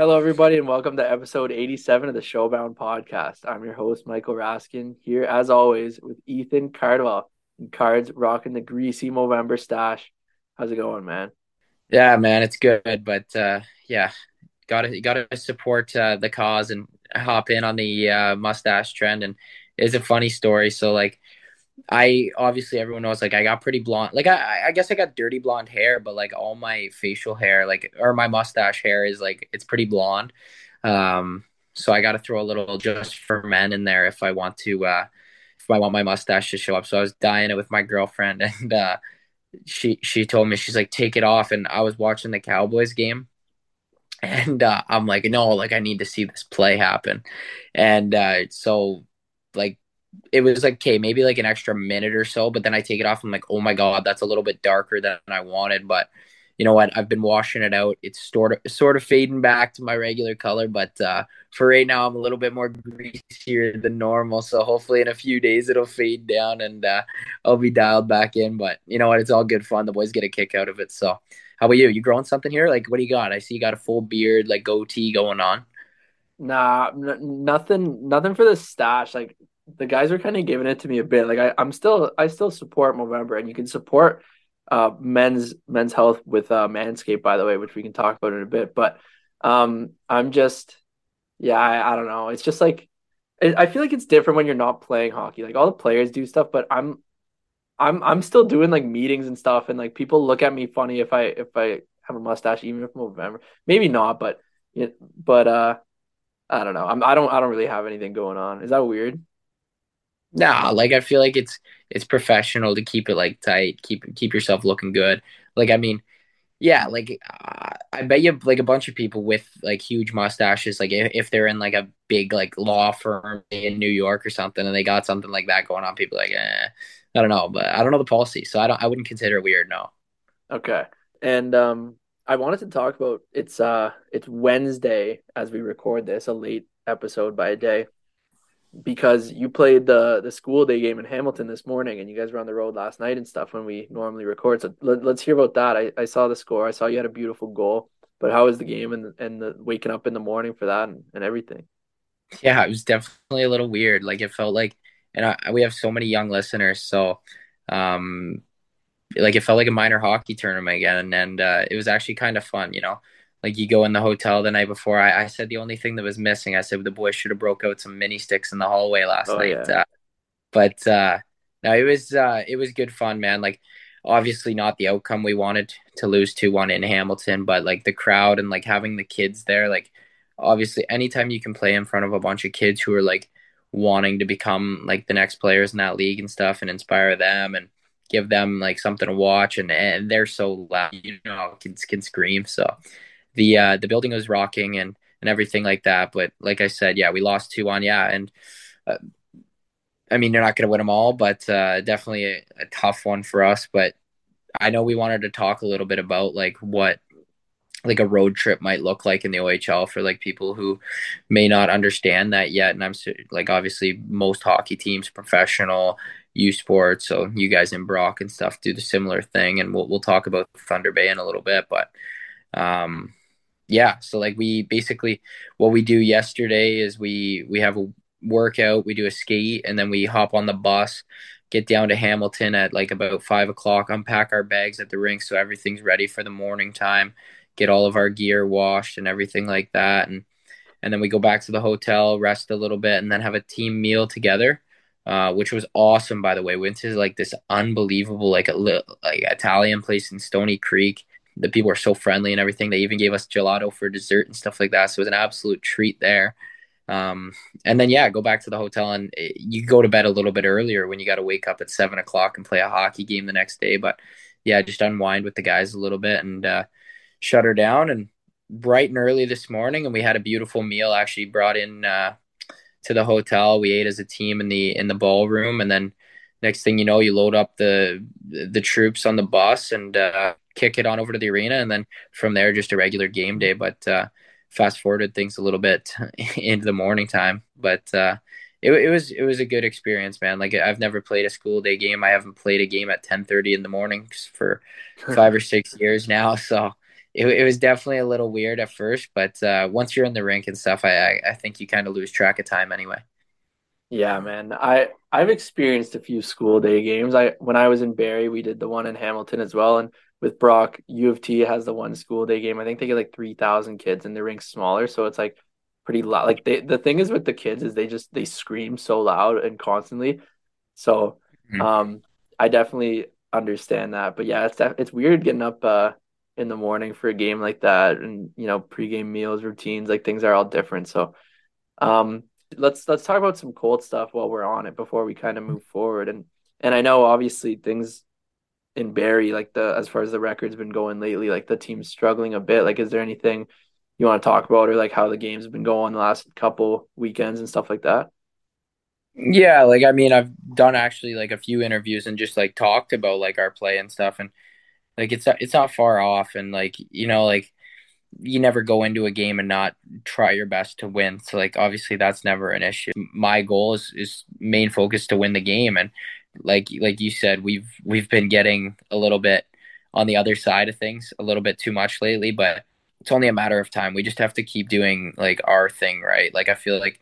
Hello, everybody, and welcome to episode 87 of the Showbound podcast. I'm your host, Michael Raskin, here as always with Ethan Cardwell and Cards rocking the greasy Movember stash. How's it going, man? Yeah, man, it's good, but uh, yeah, gotta gotta support uh, the cause and hop in on the uh, mustache trend. And it's a funny story. So like, I obviously everyone knows like I got pretty blonde. Like I I guess I got dirty blonde hair, but like all my facial hair, like or my mustache hair is like it's pretty blonde. Um, so I got to throw a little just for men in there if I want to. Uh, if I want my mustache to show up. So I was dyeing it with my girlfriend, and uh, she she told me she's like take it off, and I was watching the Cowboys game and uh, I'm like, no, like I need to see this play happen, and uh, so like it was like okay, maybe like an extra minute or so, but then I take it off. I'm like, oh my god, that's a little bit darker than I wanted, but you know what? I've been washing it out. It's sort of sort of fading back to my regular color, but uh, for right now, I'm a little bit more greasier than normal. So hopefully, in a few days, it'll fade down and uh, I'll be dialed back in. But you know what? It's all good fun. The boys get a kick out of it. So how about you? You growing something here? Like, what do you got? I see you got a full beard, like goatee going on. Nah, n- nothing, nothing for the stash. Like the guys are kind of giving it to me a bit. Like I, I'm still, I still support Movember, and you can support uh men's men's health with uh Manscaped, by the way, which we can talk about in a bit. But um, I'm just, yeah, I, I don't know. It's just like I feel like it's different when you're not playing hockey. Like all the players do stuff, but I'm I'm I'm still doing like meetings and stuff, and like people look at me funny if I if I have a mustache, even if November. Maybe not, but but uh, I don't know. I'm I don't I don't really have anything going on. Is that weird? Nah, like I feel like it's it's professional to keep it like tight, keep keep yourself looking good. Like I mean, yeah, like uh, I bet you like a bunch of people with like huge mustaches, like if, if they're in like a big like law firm in New York or something, and they got something like that going on, people like, eh, I don't know, but I don't know the policy, so I don't. I wouldn't consider it weird. No. Okay, and um, I wanted to talk about it's uh it's Wednesday as we record this, a late episode by a day, because you played the the school day game in Hamilton this morning, and you guys were on the road last night and stuff when we normally record. So let, us hear about that. I, I saw the score. I saw you had a beautiful goal, but how was the game and and the waking up in the morning for that and, and everything? Yeah, it was definitely a little weird. Like it felt like and I, we have so many young listeners, so um, like it felt like a minor hockey tournament again, and, and uh, it was actually kind of fun, you know. Like you go in the hotel the night before. I, I said the only thing that was missing. I said the boys should have broke out some mini sticks in the hallway last oh, night. Yeah. Uh, but uh, no, it was uh, it was good fun, man. Like obviously not the outcome we wanted to lose two one in Hamilton, but like the crowd and like having the kids there, like obviously anytime you can play in front of a bunch of kids who are like wanting to become like the next players in that league and stuff and inspire them and give them like something to watch and, and they're so loud you know kids can scream so the uh the building was rocking and and everything like that but like i said yeah we lost two on yeah and uh, i mean you're not going to win them all but uh definitely a, a tough one for us but i know we wanted to talk a little bit about like what like a road trip might look like in the OHL for like people who may not understand that yet. And I'm like, obviously, most hockey teams, professional, U Sports, so you guys in Brock and stuff do the similar thing. And we'll we'll talk about Thunder Bay in a little bit, but um, yeah. So like we basically what we do yesterday is we we have a workout, we do a skate, and then we hop on the bus. Get down to Hamilton at like about five o'clock, unpack our bags at the rink so everything's ready for the morning time get all of our gear washed and everything like that and and then we go back to the hotel rest a little bit and then have a team meal together uh, which was awesome by the way went to like this unbelievable like a little like italian place in Stoney Creek the people were so friendly and everything. They even gave us gelato for dessert and stuff like that. So it was an absolute treat there. Um, and then yeah go back to the hotel and it, you go to bed a little bit earlier when you got to wake up at seven o'clock and play a hockey game the next day. But yeah just unwind with the guys a little bit and uh, shut her down. And bright and early this morning and we had a beautiful meal actually brought in uh, to the hotel. We ate as a team in the in the ballroom. And then next thing you know you load up the the troops on the bus and uh, kick it on over to the arena and then from there just a regular game day but uh, fast forwarded things a little bit into the morning time but uh, it, it was it was a good experience man like i've never played a school day game i haven't played a game at 10 30 in the morning for five or six years now so it, it was definitely a little weird at first, but uh, once you're in the rink and stuff, I I, I think you kind of lose track of time anyway. Yeah, man. I I've experienced a few school day games. I when I was in Barrie, we did the one in Hamilton as well, and with Brock, U of T has the one school day game. I think they get like three thousand kids, and the rink's smaller, so it's like pretty loud. Like they, the thing is with the kids is they just they scream so loud and constantly. So, mm-hmm. um, I definitely understand that. But yeah, it's it's weird getting up uh in the morning for a game like that, and you know pregame meals, routines, like things are all different. So, um, let's let's talk about some cold stuff while we're on it before we kind of move forward. And and I know obviously things in Barrie, like the as far as the record's been going lately, like the team's struggling a bit. Like, is there anything you want to talk about, or like how the game's been going the last couple weekends and stuff like that? Yeah, like I mean, I've done actually like a few interviews and just like talked about like our play and stuff, and like it's it's not far off, and like you know like you never go into a game and not try your best to win. So like obviously that's never an issue. My goal is is main focus to win the game and like like you said we've we've been getting a little bit on the other side of things a little bit too much lately, but it's only a matter of time. We just have to keep doing like our thing, right? Like I feel like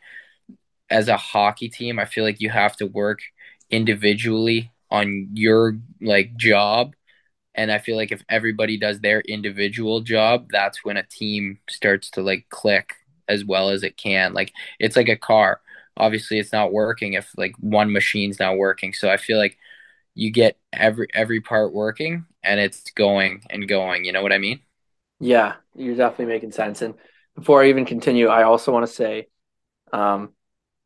as a hockey team, I feel like you have to work individually on your like job and I feel like if everybody does their individual job, that's when a team starts to like click as well as it can. Like it's like a car. Obviously, it's not working if like one machine's not working. So I feel like you get every every part working and it's going and going. You know what I mean? Yeah, you're definitely making sense. And before I even continue, I also want to say um,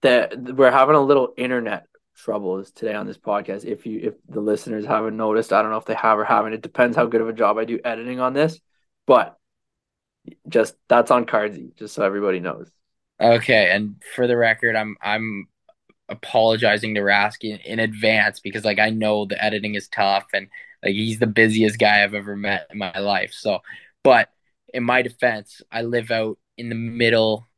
that we're having a little internet troubles today on this podcast. If you if the listeners haven't noticed, I don't know if they have or haven't. It depends how good of a job I do editing on this, but just that's on Cardsy, just so everybody knows. Okay, and for the record, I'm I'm apologizing to Raskin, in advance because like I know the editing is tough and like he's the busiest guy I've ever met in my life. So, but in my defense, I live out in the middle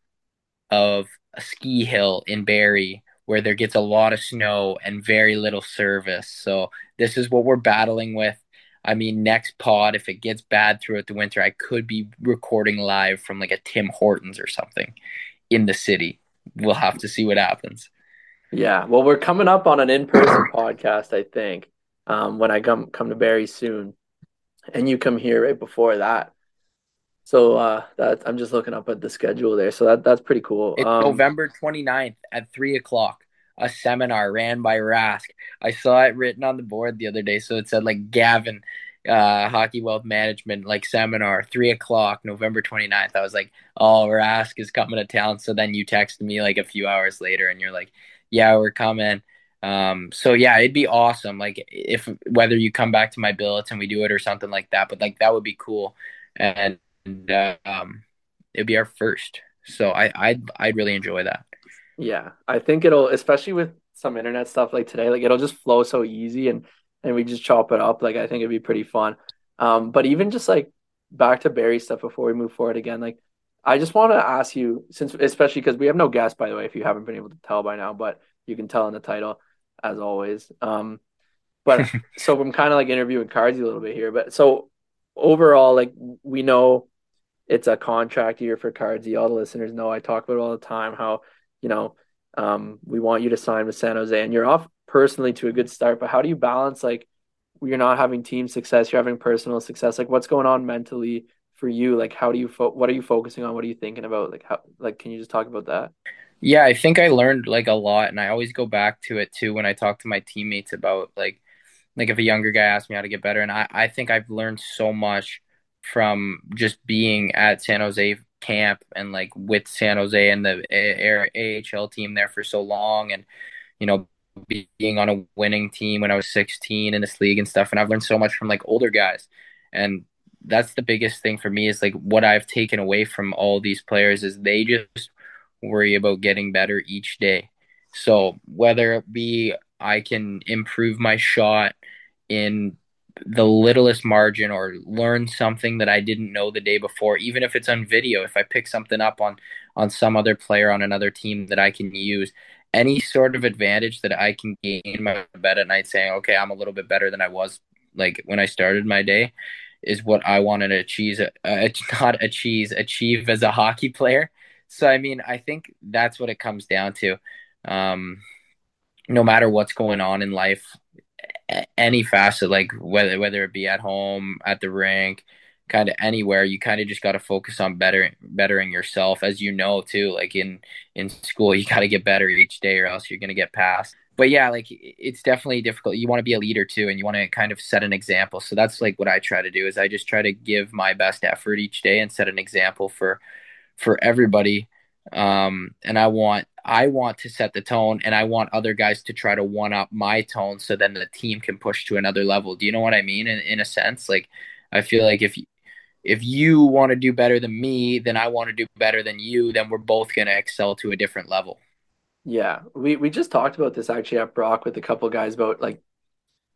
of a ski hill in Barrie where there gets a lot of snow and very little service. So this is what we're battling with. I mean, next pod, if it gets bad throughout the winter, I could be recording live from like a Tim Hortons or something in the city. We'll have to see what happens. Yeah, well, we're coming up on an in-person podcast, I think, um, when I come come to Barrie soon, and you come here right before that. So uh, that I'm just looking up at the schedule there. So that that's pretty cool. It's um, November 29th at three o'clock. A seminar ran by Rask. I saw it written on the board the other day. So it said like Gavin, uh, Hockey Wealth Management, like seminar, three o'clock, November 29th. I was like, oh, Rask is coming to town. So then you texted me like a few hours later and you're like, yeah, we're coming. Um, so yeah, it'd be awesome. Like if whether you come back to my billets and we do it or something like that, but like that would be cool. And uh, um, it'd be our first. So I I'd I'd really enjoy that. Yeah, I think it'll, especially with some internet stuff like today, like it'll just flow so easy and and we just chop it up. Like I think it'd be pretty fun. Um, but even just like back to Barrie stuff before we move forward again, like I just want to ask you, since especially because we have no guest, by the way, if you haven't been able to tell by now, but you can tell in the title as always. Um, but so I'm kind of like interviewing Cards a little bit here, but so overall, like we know it's a contract year for Cardsy. All the listeners know I talk about all the time how, you know, um, we want you to sign with San Jose and you're off personally to a good start, but how do you balance like you're not having team success, you're having personal success? Like what's going on mentally for you? Like how do you fo- what are you focusing on? What are you thinking about? Like how like can you just talk about that? Yeah, I think I learned like a lot and I always go back to it too when I talk to my teammates about like like if a younger guy asks me how to get better and I, I think I've learned so much from just being at San Jose camp and like with San Jose and the AHL team there for so long and you know being on a winning team when I was 16 in this league and stuff and I've learned so much from like older guys and that's the biggest thing for me is like what I've taken away from all these players is they just worry about getting better each day. So whether it be I can improve my shot in the littlest margin or learn something that I didn't know the day before, even if it's on video, if I pick something up on on some other player on another team that I can use, any sort of advantage that I can gain in my bed at night saying, okay, I'm a little bit better than I was like when I started my day is what I wanted to achieve, uh, not achieve, achieve as a hockey player. So I mean, I think that's what it comes down to. Um, no matter what's going on in life, any facet, like whether whether it be at home, at the rink, kind of anywhere, you kind of just got to focus on better bettering yourself, as you know too. Like in in school, you got to get better each day, or else you're gonna get passed. But yeah, like it's definitely difficult. You want to be a leader too, and you want to kind of set an example. So that's like what I try to do is I just try to give my best effort each day and set an example for for everybody. Um, and I want I want to set the tone and I want other guys to try to one up my tone so then the team can push to another level. Do you know what I mean? In in a sense, like I feel like if if you want to do better than me, then I want to do better than you, then we're both going to excel to a different level. Yeah, we we just talked about this actually at Brock with a couple guys about like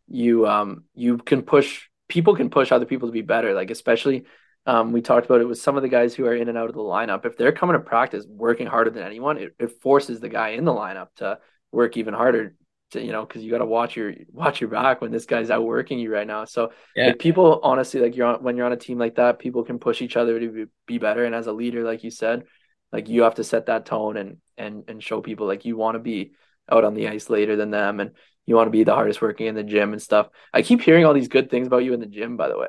you um you can push people can push other people to be better, like especially um, we talked about it with some of the guys who are in and out of the lineup. If they're coming to practice working harder than anyone, it, it forces the guy in the lineup to work even harder. To, you know, because you got to watch your watch your back when this guy's out working you right now. So yeah. like, people honestly like you're on when you're on a team like that, people can push each other to be, be better. And as a leader, like you said, like you have to set that tone and and and show people like you want to be out on the ice later than them and you want to be the hardest working in the gym and stuff. I keep hearing all these good things about you in the gym, by the way.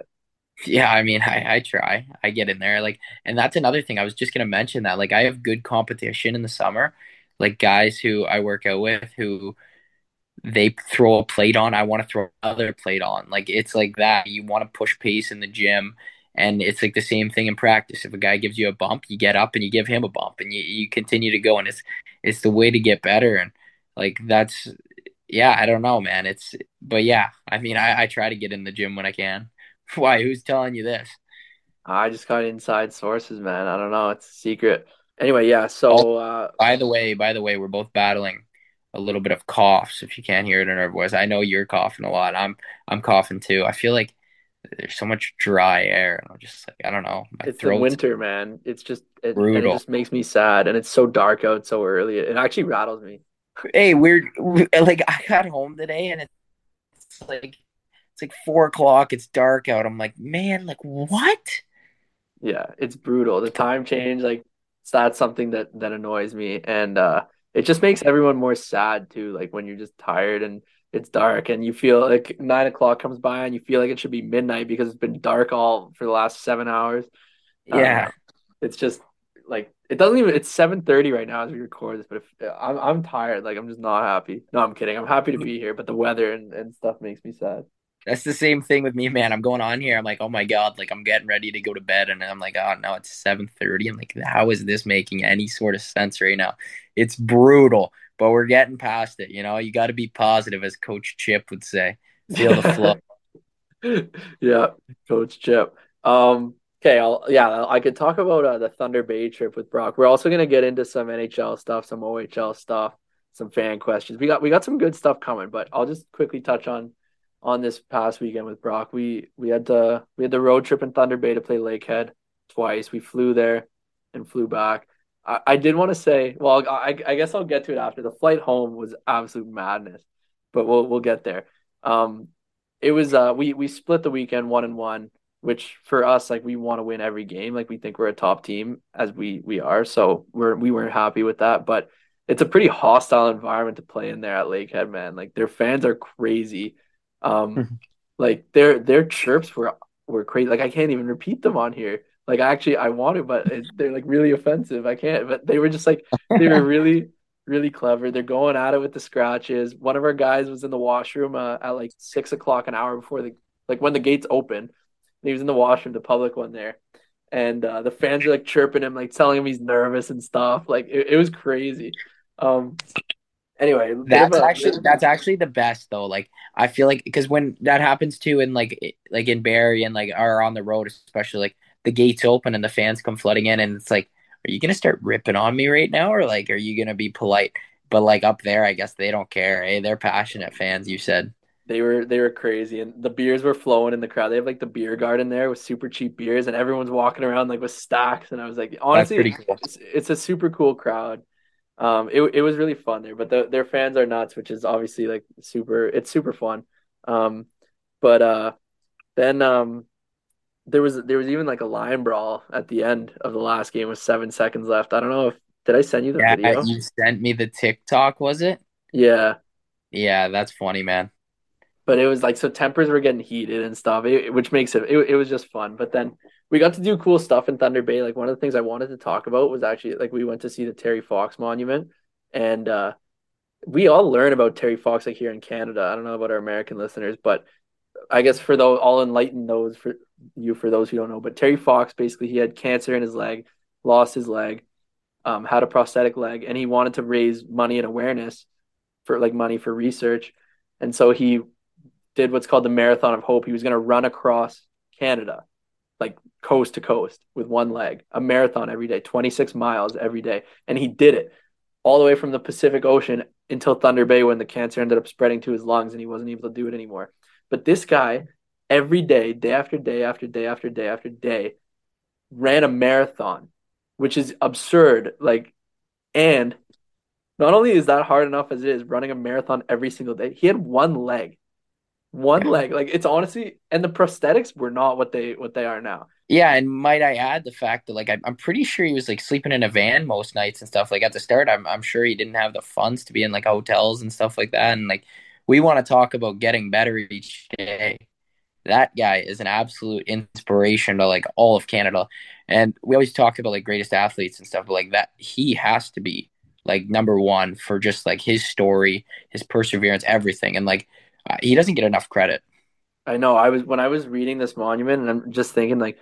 Yeah, I mean, I, I try. I get in there. Like, and that's another thing. I was just gonna mention that. Like, I have good competition in the summer. Like guys who I work out with who they throw a plate on, I want to throw another plate on. Like it's like that. You want to push pace in the gym. And it's like the same thing in practice. If a guy gives you a bump, you get up and you give him a bump and you, you continue to go and it's it's the way to get better. And like that's yeah, I don't know, man. It's but yeah, I mean I, I try to get in the gym when I can. Why? Who's telling you this? I just got inside sources, man. I don't know. It's a secret. Anyway, yeah. So, oh, uh, by the way, by the way, we're both battling a little bit of coughs. If you can't hear it in our voice, I know you're coughing a lot. I'm, I'm coughing too. I feel like there's so much dry air, and I'm just like, I don't know. My it's the winter, man. It's just, it, it just makes me sad, and it's so dark out so early. It actually rattles me. Hey, we're like, I got home today, and it's like it's like four o'clock. It's dark out. I'm like, man, like what? Yeah, it's brutal. The time change, like that's something that that annoys me, and uh, it just makes everyone more sad too. Like when you're just tired and it's dark, and you feel like nine o'clock comes by, and you feel like it should be midnight because it's been dark all for the last seven hours. Yeah, um, it's just like it doesn't even. It's seven thirty right now as we record this, but if I'm I'm tired, like I'm just not happy. No, I'm kidding. I'm happy to be here, but the weather and, and stuff makes me sad. That's the same thing with me, man. I'm going on here. I'm like, oh my god, like I'm getting ready to go to bed, and I'm like, oh no, it's 7:30. I'm like, how is this making any sort of sense right now? It's brutal, but we're getting past it. You know, you got to be positive, as Coach Chip would say. Feel the flow. yeah, Coach Chip. Um, okay, I'll yeah, I could talk about uh, the Thunder Bay trip with Brock. We're also gonna get into some NHL stuff, some OHL stuff, some fan questions. We got we got some good stuff coming, but I'll just quickly touch on on this past weekend with Brock. We we had the we had the road trip in Thunder Bay to play Lakehead twice. We flew there and flew back. I, I did want to say, well, I, I guess I'll get to it after. The flight home was absolute madness, but we'll we'll get there. Um, it was uh we we split the weekend one and one, which for us like we want to win every game. Like we think we're a top team as we we are, so we're we weren't happy with that, but. It's a pretty hostile environment to play in there at Lakehead, man. Like their fans are crazy um, mm-hmm. like their their chirps were were crazy. Like I can't even repeat them on here. Like actually I want to, but it, they're like really offensive. I can't. But they were just like they were really really clever. They're going at it with the scratches. One of our guys was in the washroom uh, at like six o'clock an hour before the like when the gates open. He was in the washroom, the public one there, and uh, the fans are like chirping him, like telling him he's nervous and stuff. Like it, it was crazy. Um, anyway that's a, actually that's actually the best though. Like i feel like because when that happens too in like like in barrie and like are on the road especially like the gates open and the fans come flooding in and it's like are you gonna start ripping on me right now or like are you gonna be polite? But like up there i guess they don't care hey they're passionate fans you said. They were they were crazy and the beers were flowing in the crowd. They have like the beer garden there with super cheap beers and everyone's walking around like with stacks and i was like honestly cool. it's, it's a super cool crowd um, it it was really fun there. But the, their fans are nuts, which is obviously like super. It's super fun. Um, but uh, then um, there was there was even like a line brawl at the end of the last game with seven seconds left. I don't know if did I send you the Yeah, video? you sent me the TikTok, was it? Yeah, Yeah, that's funny, man. but it was like so tempers were getting heated and stuff, it, which makes it, it it was just fun. But then we got to do cool stuff in Thunder Bay. Like one of the things I wanted to talk about was actually like we went to see the Terry Fox monument, and uh, we all learn about Terry Fox like here in Canada. I don't know about our American listeners, but I guess for those, I'll enlighten those for you for those who don't know. But Terry Fox basically he had cancer in his leg, lost his leg, um, had a prosthetic leg, and he wanted to raise money and awareness for like money for research, and so he did what's called the Marathon of Hope. He was going to run across Canada, like coast to coast with one leg, a marathon every day, 26 miles every day, and he did it all the way from the Pacific Ocean until Thunder Bay when the cancer ended up spreading to his lungs and he wasn't able to do it anymore. But this guy, every day, day after day after day after day after day, ran a marathon, which is absurd. Like, and not only is that hard enough as it is running a marathon every single day, he had one leg. One Yeah. leg. Like it's honestly and the prosthetics were not what they what they are now. Yeah, and might I add the fact that like I'm, I'm pretty sure he was like sleeping in a van most nights and stuff. Like at the start, I'm I'm sure he didn't have the funds to be in like hotels and stuff like that. And like we want to talk about getting better each day. That guy is an absolute inspiration to like all of Canada. And we always talk about like greatest athletes and stuff, but like that he has to be like number one for just like his story, his perseverance, everything. And like uh, he doesn't get enough credit. I know. I was when I was reading this monument, and I'm just thinking, like,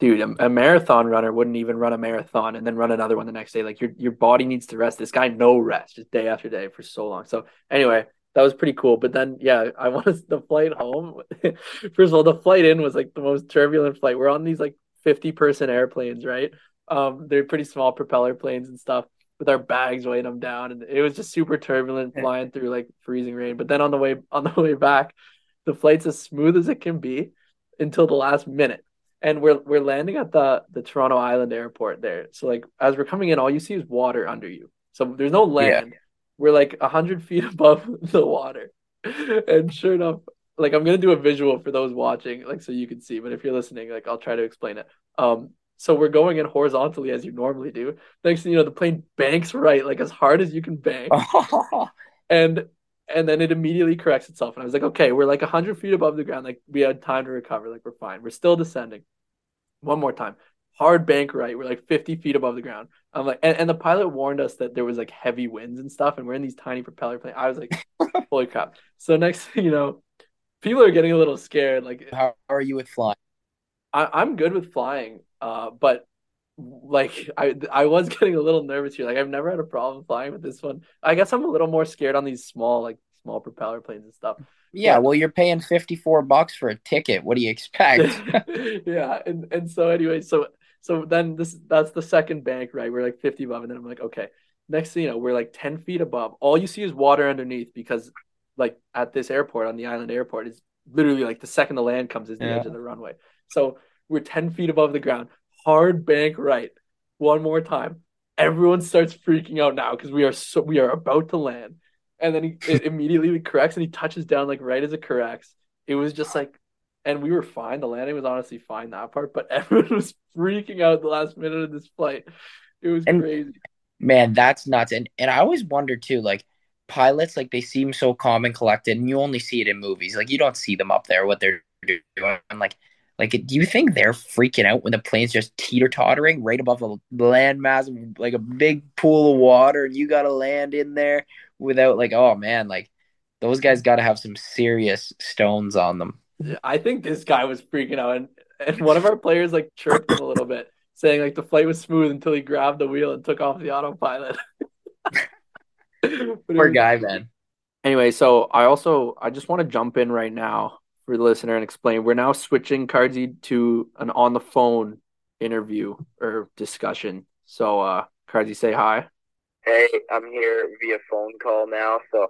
dude, a, a marathon runner wouldn't even run a marathon and then run another one the next day. Like, your your body needs to rest. This guy no rest, just day after day for so long. So anyway, that was pretty cool. But then, yeah, I wanted the flight home. First of all, the flight in was like the most turbulent flight. We're on these like 50 person airplanes, right? Um, they're pretty small propeller planes and stuff with our bags weighing them down, and it was just super turbulent flying through like freezing rain. But then on the way on the way back the flight's as smooth as it can be until the last minute. And we're we're landing at the the Toronto Island airport there. So like as we're coming in, all you see is water under you. So there's no land. We're like a hundred feet above the water. And sure enough, like I'm gonna do a visual for those watching, like so you can see. But if you're listening, like I'll try to explain it. Um, so we're going in horizontally as you normally do. Next thing you know, the plane banks right, like as hard as you can bank and and then it immediately corrects itself. And I was like, okay, we're like hundred feet above the ground. Like we had time to recover. Like we're fine. We're still descending. One more time. Hard bank right. We're like 50 feet above the ground. I'm like, and, and the pilot warned us that there was like heavy winds and stuff, and we're in these tiny propeller planes. I was like, holy crap. So next thing you know, people are getting a little scared. Like How are you with flying? I, I'm good with flying, uh, but like I I was getting a little nervous here. Like I've never had a problem flying with this one. I guess I'm a little more scared on these small like small propeller planes and stuff. Yeah, well, you're paying 54 bucks for a ticket. What do you expect? yeah, and and so anyway, so so then this that's the second bank, right? We're like 50 above, and then I'm like, okay. Next thing you know, we're like 10 feet above. All you see is water underneath because like at this airport on the island airport is literally like the second the land comes is the edge of the runway. So we're 10 feet above the ground. Hard bank right. One more time. Everyone starts freaking out now because we are so we are about to land. And then he it immediately corrects and he touches down like right as it corrects. It was just like and we were fine. The landing was honestly fine that part, but everyone was freaking out the last minute of this flight. It was And- crazy. Man, that's nuts. And and I always wonder too, like pilots, like they seem so calm and collected, and you only see it in movies. Like you don't see them up there what they're doing. Like like do you think they're freaking out when the plane's just teeter tottering right above a landmass, like a big pool of water, and you gotta land in there without like, oh man, like those guys gotta have some serious stones on them. I think this guy was freaking out, and, and one of our players like chirped him a little bit, saying like the flight was smooth until he grabbed the wheel and took off the autopilot. Poor was- guy, man. Anyway, so I also I just want to jump in right now for the listener and explain. We're now switching Cardsy to an on the phone interview or discussion. So uh Cardsy, say hi. Hey, I'm here via phone call now, so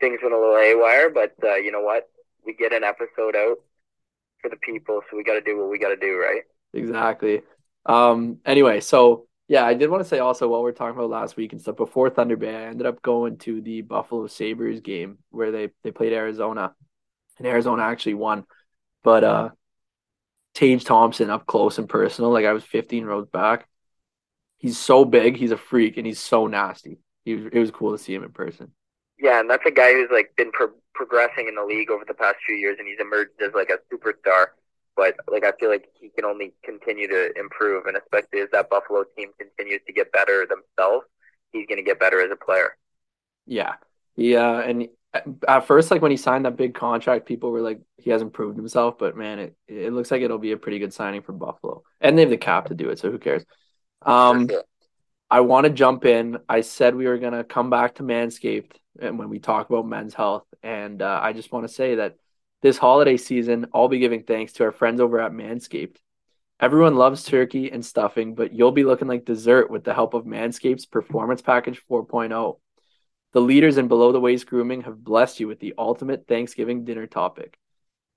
things went a little haywire, but uh, you know what? We get an episode out for the people, so we got to do what we got to do, right? Exactly. Um, anyway, so yeah, I did want to say also what we are talking about last week and stuff before Thunder Bay, I ended up going to the Buffalo Sabres game where they they played Arizona, and Arizona actually won. But uh, Tage Thompson up close and personal. Like I was 15 rows back. He's so big. He's a freak, and he's so nasty. He was, it was cool to see him in person. Yeah, and that's a guy who's like been pro- progressing in the league over the past few years, and he's emerged as like a superstar. But like I feel like he can only continue to improve, and especially as that Buffalo team continues to get better themselves, he's going to get better as a player. Yeah, yeah, and at first, like when he signed that big contract, people were like, he hasn't proved himself. But man, it it looks like it'll be a pretty good signing for Buffalo, and they have the cap to do it, so who cares? Um, sure. I want to jump in. I said we were gonna come back to Manscaped, and when we talk about men's health, and uh, I just want to say that this holiday season, I'll be giving thanks to our friends over at Manscaped. Everyone loves turkey and stuffing, but you'll be looking like dessert with the help of Manscaped's Performance Package 4.0. The leaders in below the waist grooming have blessed you with the ultimate Thanksgiving dinner topic.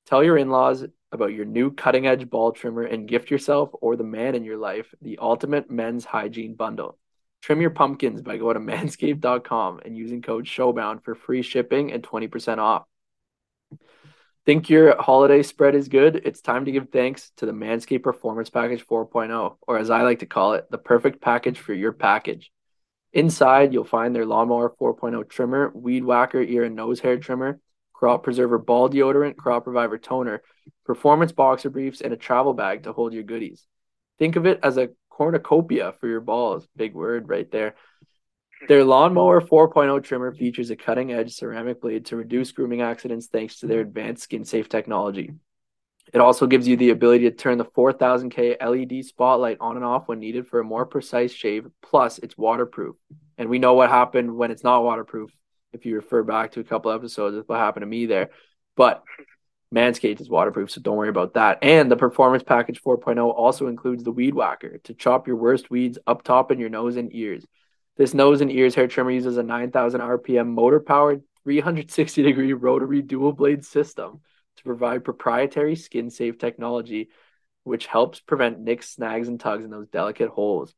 Tell your in laws about your new cutting edge ball trimmer and gift yourself or the man in your life the ultimate men's hygiene bundle. Trim your pumpkins by going to manscaped.com and using code SHOWBOUND for free shipping and 20% off. Think your holiday spread is good? It's time to give thanks to the Manscaped Performance Package 4.0, or as I like to call it, the perfect package for your package. Inside, you'll find their Lawnmower 4.0 trimmer, Weed Whacker ear and nose hair trimmer, Crop Preserver ball deodorant, Crop Reviver toner, performance boxer briefs, and a travel bag to hold your goodies. Think of it as a cornucopia for your balls. Big word right there. Their Lawnmower 4.0 trimmer features a cutting edge ceramic blade to reduce grooming accidents thanks to their advanced skin safe technology. It also gives you the ability to turn the 4000K LED spotlight on and off when needed for a more precise shave. Plus, it's waterproof. And we know what happened when it's not waterproof. If you refer back to a couple episodes, that's what happened to me there. But Manscaped is waterproof, so don't worry about that. And the Performance Package 4.0 also includes the Weed Whacker to chop your worst weeds up top in your nose and ears. This nose and ears hair trimmer uses a 9,000 RPM motor powered 360 degree rotary dual blade system to provide proprietary skin safe technology, which helps prevent nicks, snags, and tugs in those delicate holes.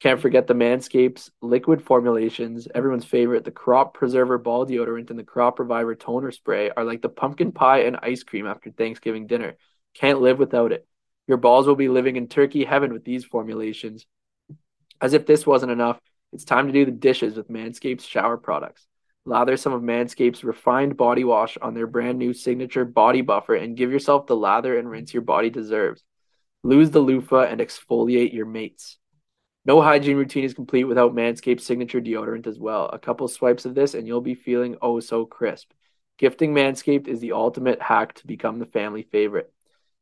Can't forget the Manscapes liquid formulations. Everyone's favorite, the Crop Preserver Ball Deodorant and the Crop Reviver Toner Spray, are like the pumpkin pie and ice cream after Thanksgiving dinner. Can't live without it. Your balls will be living in turkey heaven with these formulations. As if this wasn't enough, it's time to do the dishes with Manscapes shower products. Lather some of Manscaped's refined body wash on their brand new signature body buffer and give yourself the lather and rinse your body deserves. Lose the loofah and exfoliate your mates. No hygiene routine is complete without Manscaped's signature deodorant as well. A couple swipes of this and you'll be feeling oh so crisp. Gifting Manscaped is the ultimate hack to become the family favorite.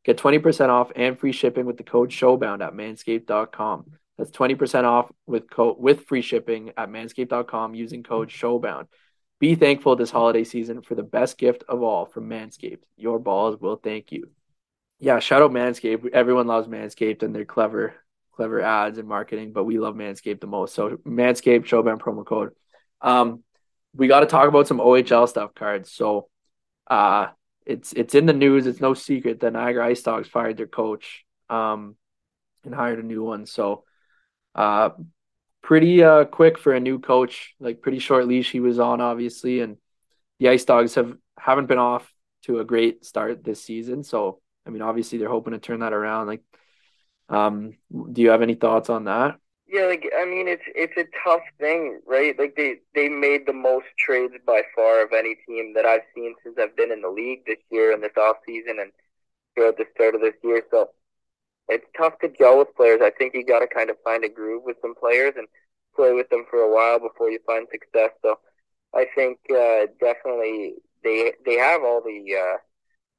Get 20% off and free shipping with the code SHOWBOUND at manscaped.com. That's 20% off with code with free shipping at manscaped.com using code SHOWBOUND. Be thankful this holiday season for the best gift of all from Manscaped. Your balls will thank you. Yeah, shout out Manscaped. Everyone loves Manscaped and they're clever, clever ads and marketing, but we love Manscaped the most. So Manscaped Showbound promo code. Um, we got to talk about some OHL stuff cards. So uh it's it's in the news. It's no secret that Niagara Ice Dogs fired their coach um and hired a new one. So uh pretty uh quick for a new coach, like pretty short leash he was on, obviously, and the Ice Dogs have haven't been off to a great start this season. So I mean, obviously they're hoping to turn that around. Like, um, do you have any thoughts on that? Yeah, like I mean, it's it's a tough thing, right? Like they they made the most trades by far of any team that I've seen since I've been in the league this year and this off season and throughout the start of this year. So it's tough to gel with players. I think you got to kind of find a groove with some players and play with them for a while before you find success. So I think uh, definitely they they have all the uh,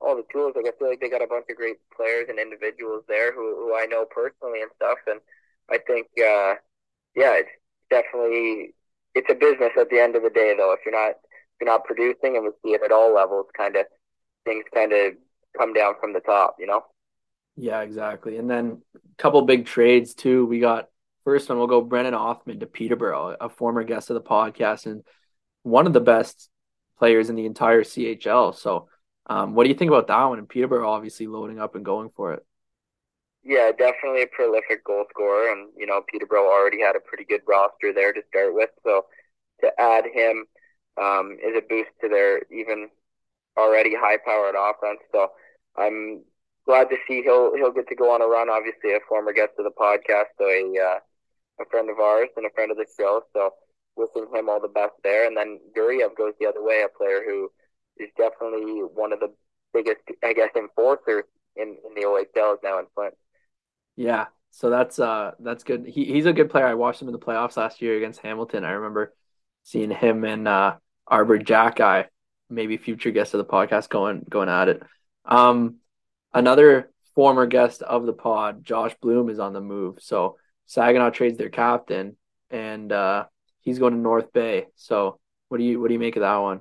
all the tools. Like I feel like they got a bunch of great players and individuals there who who I know personally and stuff. And I think uh, yeah, it's definitely it's a business at the end of the day. Though if you're not if you're not producing, and we see it at all levels, kind of things kind of come down from the top. You know. Yeah, exactly. And then a couple big trades too. We got first one. We'll go Brennan Othmann to Peterborough, a former guest of the podcast and one of the best players in the entire CHL. So, um, what do you think about that one? And Peterborough obviously loading up and going for it. Yeah, definitely a prolific goal scorer, and you know Peterborough already had a pretty good roster there to start with. So to add him um, is a boost to their even already high-powered offense. So I'm glad to see he'll he'll get to go on a run. Obviously, a former guest of the podcast, so a uh, a friend of ours and a friend of the show. So wishing him all the best there. And then Guriev goes the other way, a player who is definitely one of the biggest, I guess, enforcers in, in the OHL is now in Flint. Yeah, so that's uh that's good. He he's a good player. I watched him in the playoffs last year against Hamilton. I remember seeing him and uh Jack. Xhekaj, maybe future guest of the podcast, going going at it. Um, another former guest of the pod, Josh Bloom, is on the move. So Saginaw trades their captain, and uh, he's going to North Bay. So what do you what do you make of that one?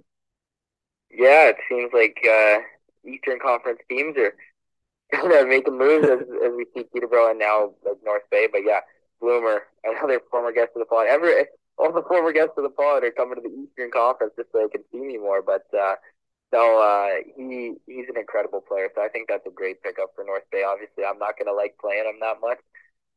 Yeah, it seems like uh, Eastern Conference teams are kind making moves as, as we see Peterborough and now like North Bay. But yeah, Bloomer, another former guest of the pod. Ever all the former guests of the pod are coming to the Eastern Conference just so they can see me more. But uh, no, uh, he he's an incredible player. So I think that's a great pickup for North Bay. Obviously, I'm not going to like playing him that much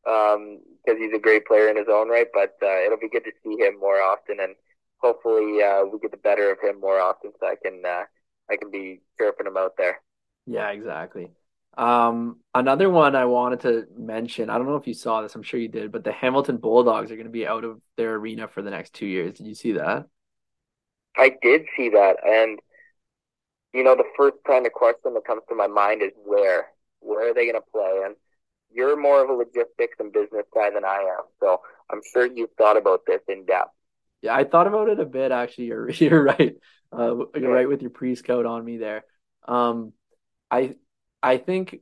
because um, he's a great player in his own right. But uh, it'll be good to see him more often, and hopefully uh, we get the better of him more often, so I can uh, I can be chirping him out there. Yeah, exactly. Um, another one I wanted to mention, I don't know if you saw this, I'm sure you did, but the Hamilton Bulldogs are going to be out of their arena for the next two years. Did you see that? I did see that. And, you know, the first kind of question that comes to my mind is where? Where are they going to play? And you're more of a logistics and business guy than I am. So I'm sure you've thought about this in depth. Yeah, I thought about it a bit, actually. You're, you're right. Uh, you're right with your priest scout on me there. Um, I I think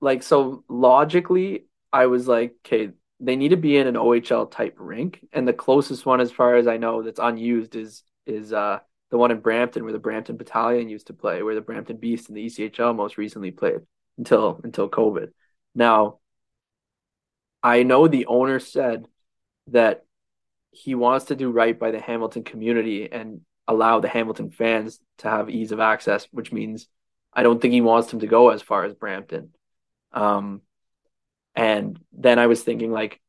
like so logically I was like, okay, they need to be in an OHL type rink. And the closest one as far as I know that's unused is is uh the one in Brampton where the Brampton Battalion used to play, where the Brampton Beast and the ECHL most recently played until until COVID. Now I know the owner said that he wants to do right by the Hamilton community and allow the Hamilton fans to have ease of access, which means I don't think he wants them to go as far as Brampton. Um, and then I was thinking like,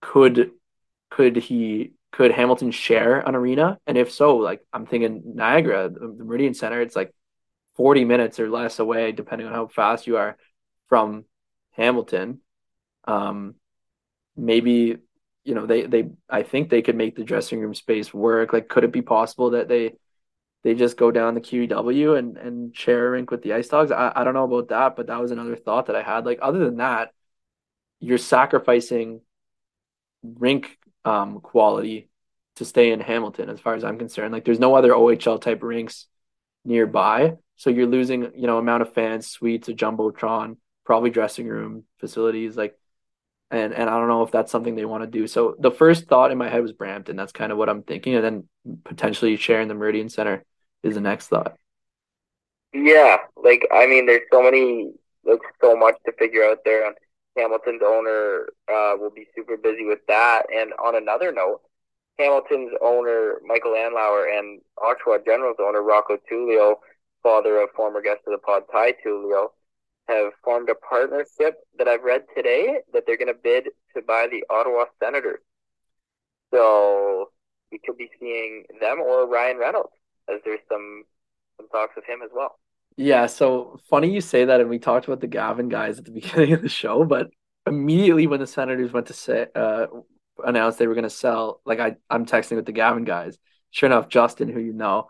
could could he could Hamilton share an arena? And if so, like I'm thinking Niagara, the, Meridian Center, it's like 40 minutes or less away, depending on how fast you are from Hamilton. Um, maybe you know they they I think they could make the dressing room space work. Like, could it be possible that they they just go down the QEW and and share a rink with the Ice Dogs. I, I don't know about that, but that was another thought that I had. Like other than that, you're sacrificing rink um quality to stay in Hamilton as far as I'm concerned. Like there's no other OHL type rinks nearby. So you're losing, you know, amount of fans, suites, a jumbotron, probably dressing room facilities, like and and I don't know if that's something they want to do. So the first thought in my head was Brampton. That's kind of what I'm thinking, and then potentially sharing the Meridian Center is the next thought. Yeah, like I mean, there's so many, like so much to figure out there. Hamilton's owner uh, will be super busy with that. And on another note, Hamilton's owner Michael Andlauer, and Oshawa Generals owner Rocco Tullio, father of former guest of the pod Ty Tullio, have formed a partnership that I've read today that they're going to bid to buy the Ottawa Senators. So we could be seeing them or Ryan Reynolds as there's some some talks of him as well. Yeah, so funny you say that, and we talked about the Gavin guys at the beginning of the show, but immediately when the Senators went to say uh, announced they were going to sell, like I I'm texting with the Gavin guys. Sure enough, Justin, who you know,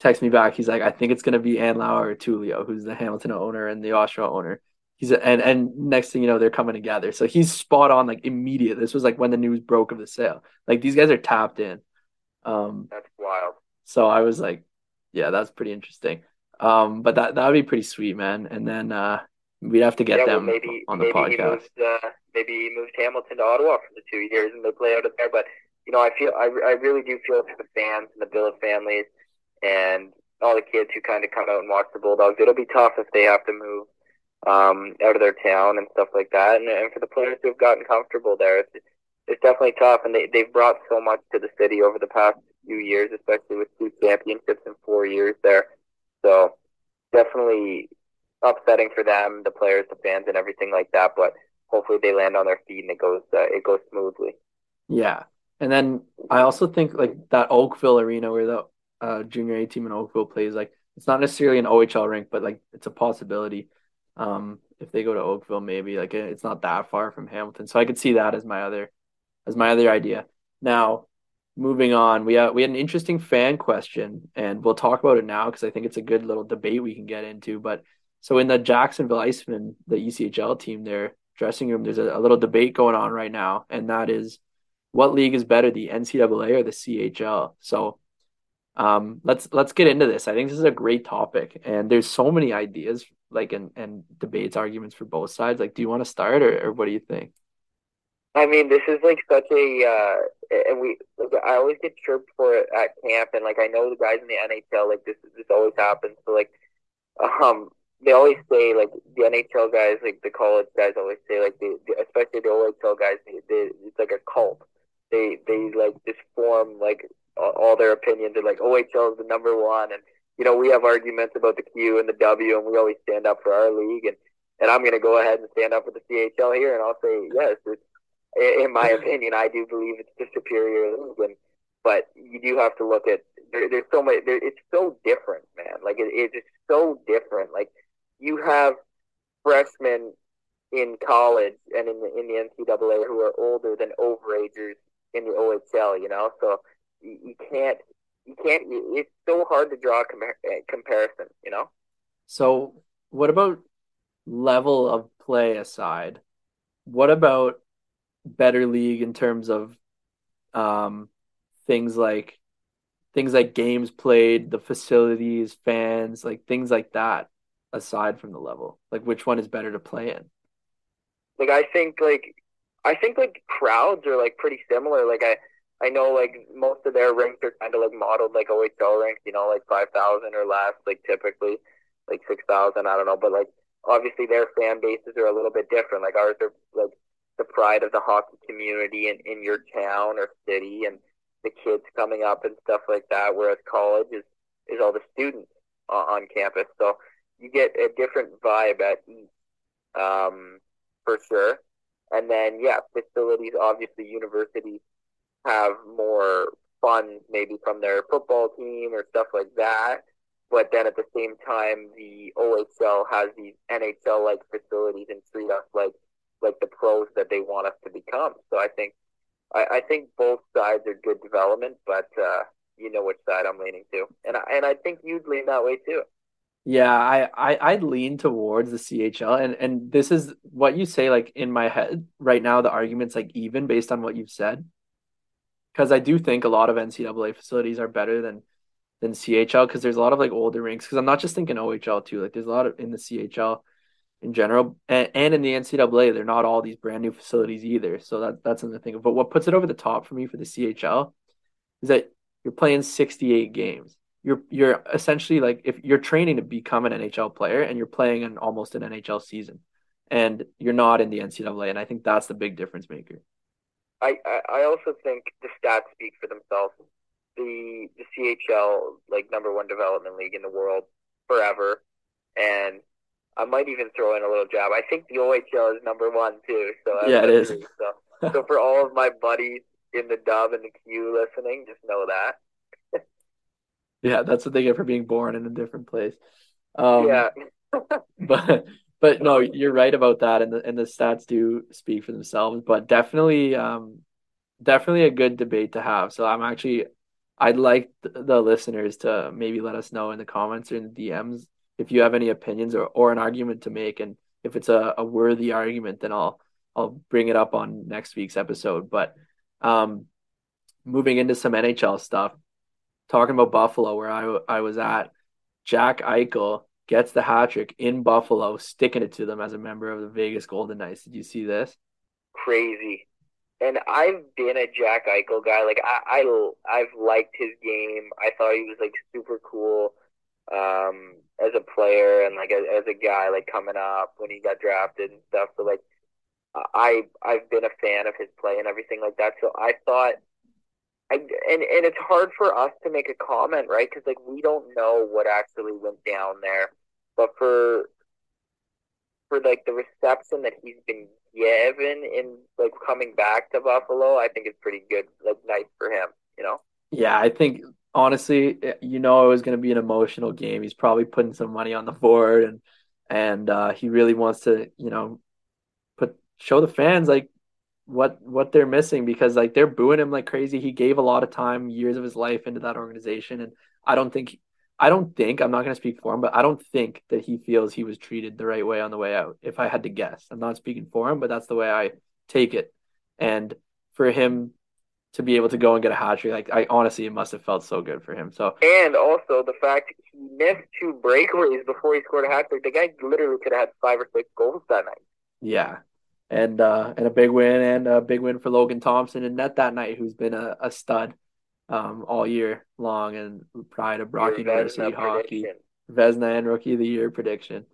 texts me back. He's like, I think it's going to be Andlauer or Tullio, who's the Hamilton owner and the Oshawa owner. He's a, and and next thing you know, they're coming together. So he's spot on, like immediate. This was like when the news broke of the sale. Like these guys are tapped in. Um, That's wild. So I was like, yeah, that's pretty interesting. Um, but that that would be pretty sweet, man. And then uh, we'd have to get yeah, them well, maybe, on the maybe podcast. He moves, uh, maybe he moves Hamilton to Ottawa for the two years and they play out of there. But you know, I feel I, I really do feel for the fans and the Billet families and all the kids who kind of come out and watch the Bulldogs. It'll be tough if they have to move um, out of their town and stuff like that. And, and for the players who have gotten comfortable there, it's, it's definitely tough. And they they've brought so much to the city over the past few years, especially with two championships in four years there. So definitely upsetting for them, the players, the fans, and everything like that. But hopefully they land on their feet and it goes uh, it goes smoothly. Yeah, and then I also think like that Oakville arena where the uh, junior A team in Oakville plays, like it's not necessarily an OHL rink, but like it's a possibility. Um, if they go to Oakville, maybe like it's not that far from Hamilton, so I could see that as my other as my other idea. Now, moving on, we had we had an interesting fan question, and we'll talk about it now because I think it's a good little debate we can get into. But so in the Jacksonville Icemen, the ECHL team, their dressing room, there's a, a little debate going on right now, and that is what league is better, the NCAA or the CHL? So um, let's let's get into this. I think this is a great topic, and there's so many ideas, like and and debates, arguments for both sides. Like, do you want to start, or, or what do you think? I mean, this is like such a, uh, and we, I always get chirped for it at camp, and like I know the guys in the NHL, like this, this always happens. So like, um, they always say like the NHL guys, like the college guys, always say like the, the especially the OHL guys, they, they, it's like a cult. They they like just form like all their opinions They're like OHL is the number one, and you know we have arguments about the Q and the W, and we always stand up for our league, and and I'm going to go ahead and stand up for the CHL here, and I'll say yes, it's in my opinion, I do believe it's the superior league, but you do have to look at there, there's so many. There, it's so different, man. Like it, it's so different. Like you have freshmen in college and in the in the NCAA who are older than overagers in the OHL. You know, so you, you can't you can't. It's so hard to draw a com- comparison. You know. So what about level of play aside? What about better league in terms of um, things like things like games played, the facilities, fans, like things like that. Aside from the level, like which one is better to play in? Like I think like I think like crowds are like pretty similar. Like I I know like most of their rinks are kind of like modeled like OHL rinks, you know, like five thousand or less, like typically like six thousand. I don't know, but like obviously their fan bases are a little bit different. Like ours are like the pride of the hockey community in, in your town or city and the kids coming up and stuff like that. Whereas college is, is all the students on, on campus. So you get a different vibe at each, um, for sure. And then, yeah, facilities, obviously universities have more funds maybe from their football team or stuff like that. But then at the same time, the OHL has these NHL like facilities and treat us like like the pros that they want us to become. So I think I, I think both sides are good development, but uh, you know which side I'm leaning to, and I, and I think you'd lean that way too. Yeah, I, I I'd lean towards the CHL, and and this is what you say. Like in my head right now, the argument's like even based on what you've said, because I do think a lot of NCAA facilities are better than than CHL because there's a lot of like older rinks. Because I'm not just thinking OHL too. Like there's a lot of in the CHL in general and, and in the NCAA, they're not all these brand new facilities either. So that that's another thing. But what puts it over the top for me for the CHL is that you're playing 68 games. You're you're essentially like if you're training to become an NHL player and you're playing an almost an NHL season, and you're not in the NCAA, and I think that's the big difference maker. I, I also think the stats speak for themselves. The the CHL like number one development league in the world forever, and I might even throw in a little jab. I think the OHL is number one too. So yeah, it is. So, so for all of my buddies in the dub and the Q listening, just know that. yeah, that's what they get for being born in a different place. Um, yeah. but but no, you're right about that, and the and the stats do speak for themselves. But definitely, um, definitely a good debate to have. So I'm actually, I'd like the listeners to maybe let us know in the comments or in the DMs if you have any opinions or, or an argument to make and if it's a, a worthy argument then i'll i'll bring it up on next week's episode but um moving into some nhl stuff talking about buffalo where i i was at jack eichel gets the hat trick in buffalo sticking it to them as a member of the vegas golden knights did you see this crazy and I've been a Jack Eichel guy. Like I, I, I've liked his game. I thought he was like super cool. Um, as a player and like as, a guy like coming up when he got drafted and stuff. So like I I've been a fan of his play and everything like that. So I thought I and and it's hard for us to make a comment, right? Because like we don't know what actually went down there. But for for like the reception that he's been given in like coming back to Buffalo, I think it's pretty good, like nice for him, you know. Yeah, I think honestly, you know, it was going to be an emotional game. He's probably putting some money on the board and and uh, he really wants to, you know, put show the fans like what what they're missing because like they're booing him like crazy. He gave a lot of time, years of his life into that organization, and I don't think I don't think I'm not going to speak for him, but I don't think that he feels he was treated the right way on the way out. If I had to guess, I'm not speaking for him, but that's the way I take it. And for him to be able to go and get a hat trick, like I honestly, it must have felt so good for him. So and also the fact he missed two breakaways before he scored a hat trick. The guy literally could have had five or six goals that night. Yeah, and uh, and a big win and a big win for Logan Thompson and net that night, who's been a, a stud um, all year long and pride of Brock Your University Vezina hockey, prediction. Vezina and Rookie of the Year prediction.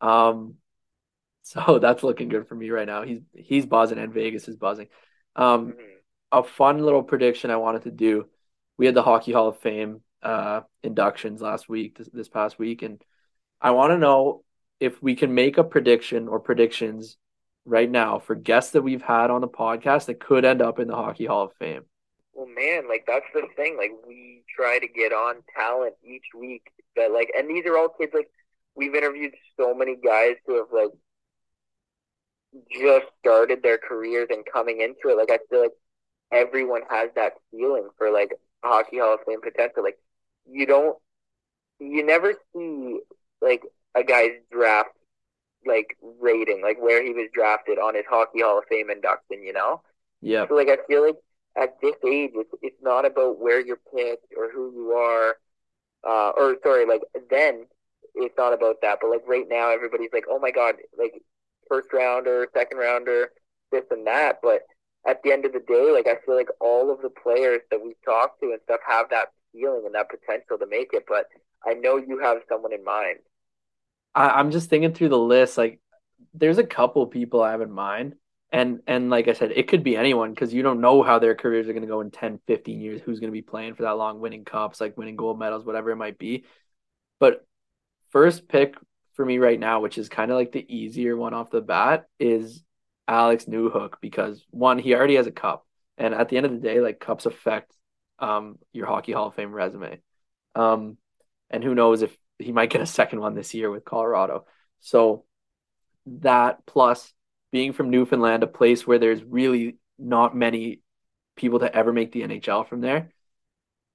Um, so that's looking good for me right now. He's he's buzzing and Vegas is buzzing. Um, Mhm. A fun little prediction I wanted to do. We had the Hockey Hall of Fame uh, inductions last week, this, this past week, and I want to know if we can make a prediction or predictions right now for guests that we've had on the podcast that could end up in the Hockey Hall of Fame. Well, man, like that's the thing. Like we try to get on talent each week that like, and these are all kids. Like we've interviewed so many guys who have like just started their careers and coming into it. Like I feel like everyone has that feeling for like hockey hall of fame potential. Like you don't, you never see like a guy's draft like rating, like where he was drafted on his hockey hall of fame induction. You know. Yeah. So like I feel like at this age, it's it's not about where you're picked or who you are, uh, or sorry, like then it's not about that. But like right now, everybody's like, oh my god, like first rounder, second rounder, this and that. But at the end of the day, like I feel like all of the players that we talk to and stuff have that feeling and that potential to make it. But I know you have someone in mind. I, I'm just thinking through the list. Like, there's a couple people I have in mind. And and like I said, it could be anyone because you don't know how their careers are going to go in 10, 15 years, who's going to be playing for that long, winning cups, like winning gold medals, whatever it might be. But first pick for me right now, which is kind of like the easier one off the bat, is Alex Newhook because one, he already has a cup. And at the end of the day, like cups affect um your hockey hall of fame resume. Um and who knows if he might get a second one this year with Colorado. So that plus being from Newfoundland, a place where there's really not many people to ever make the NHL from there.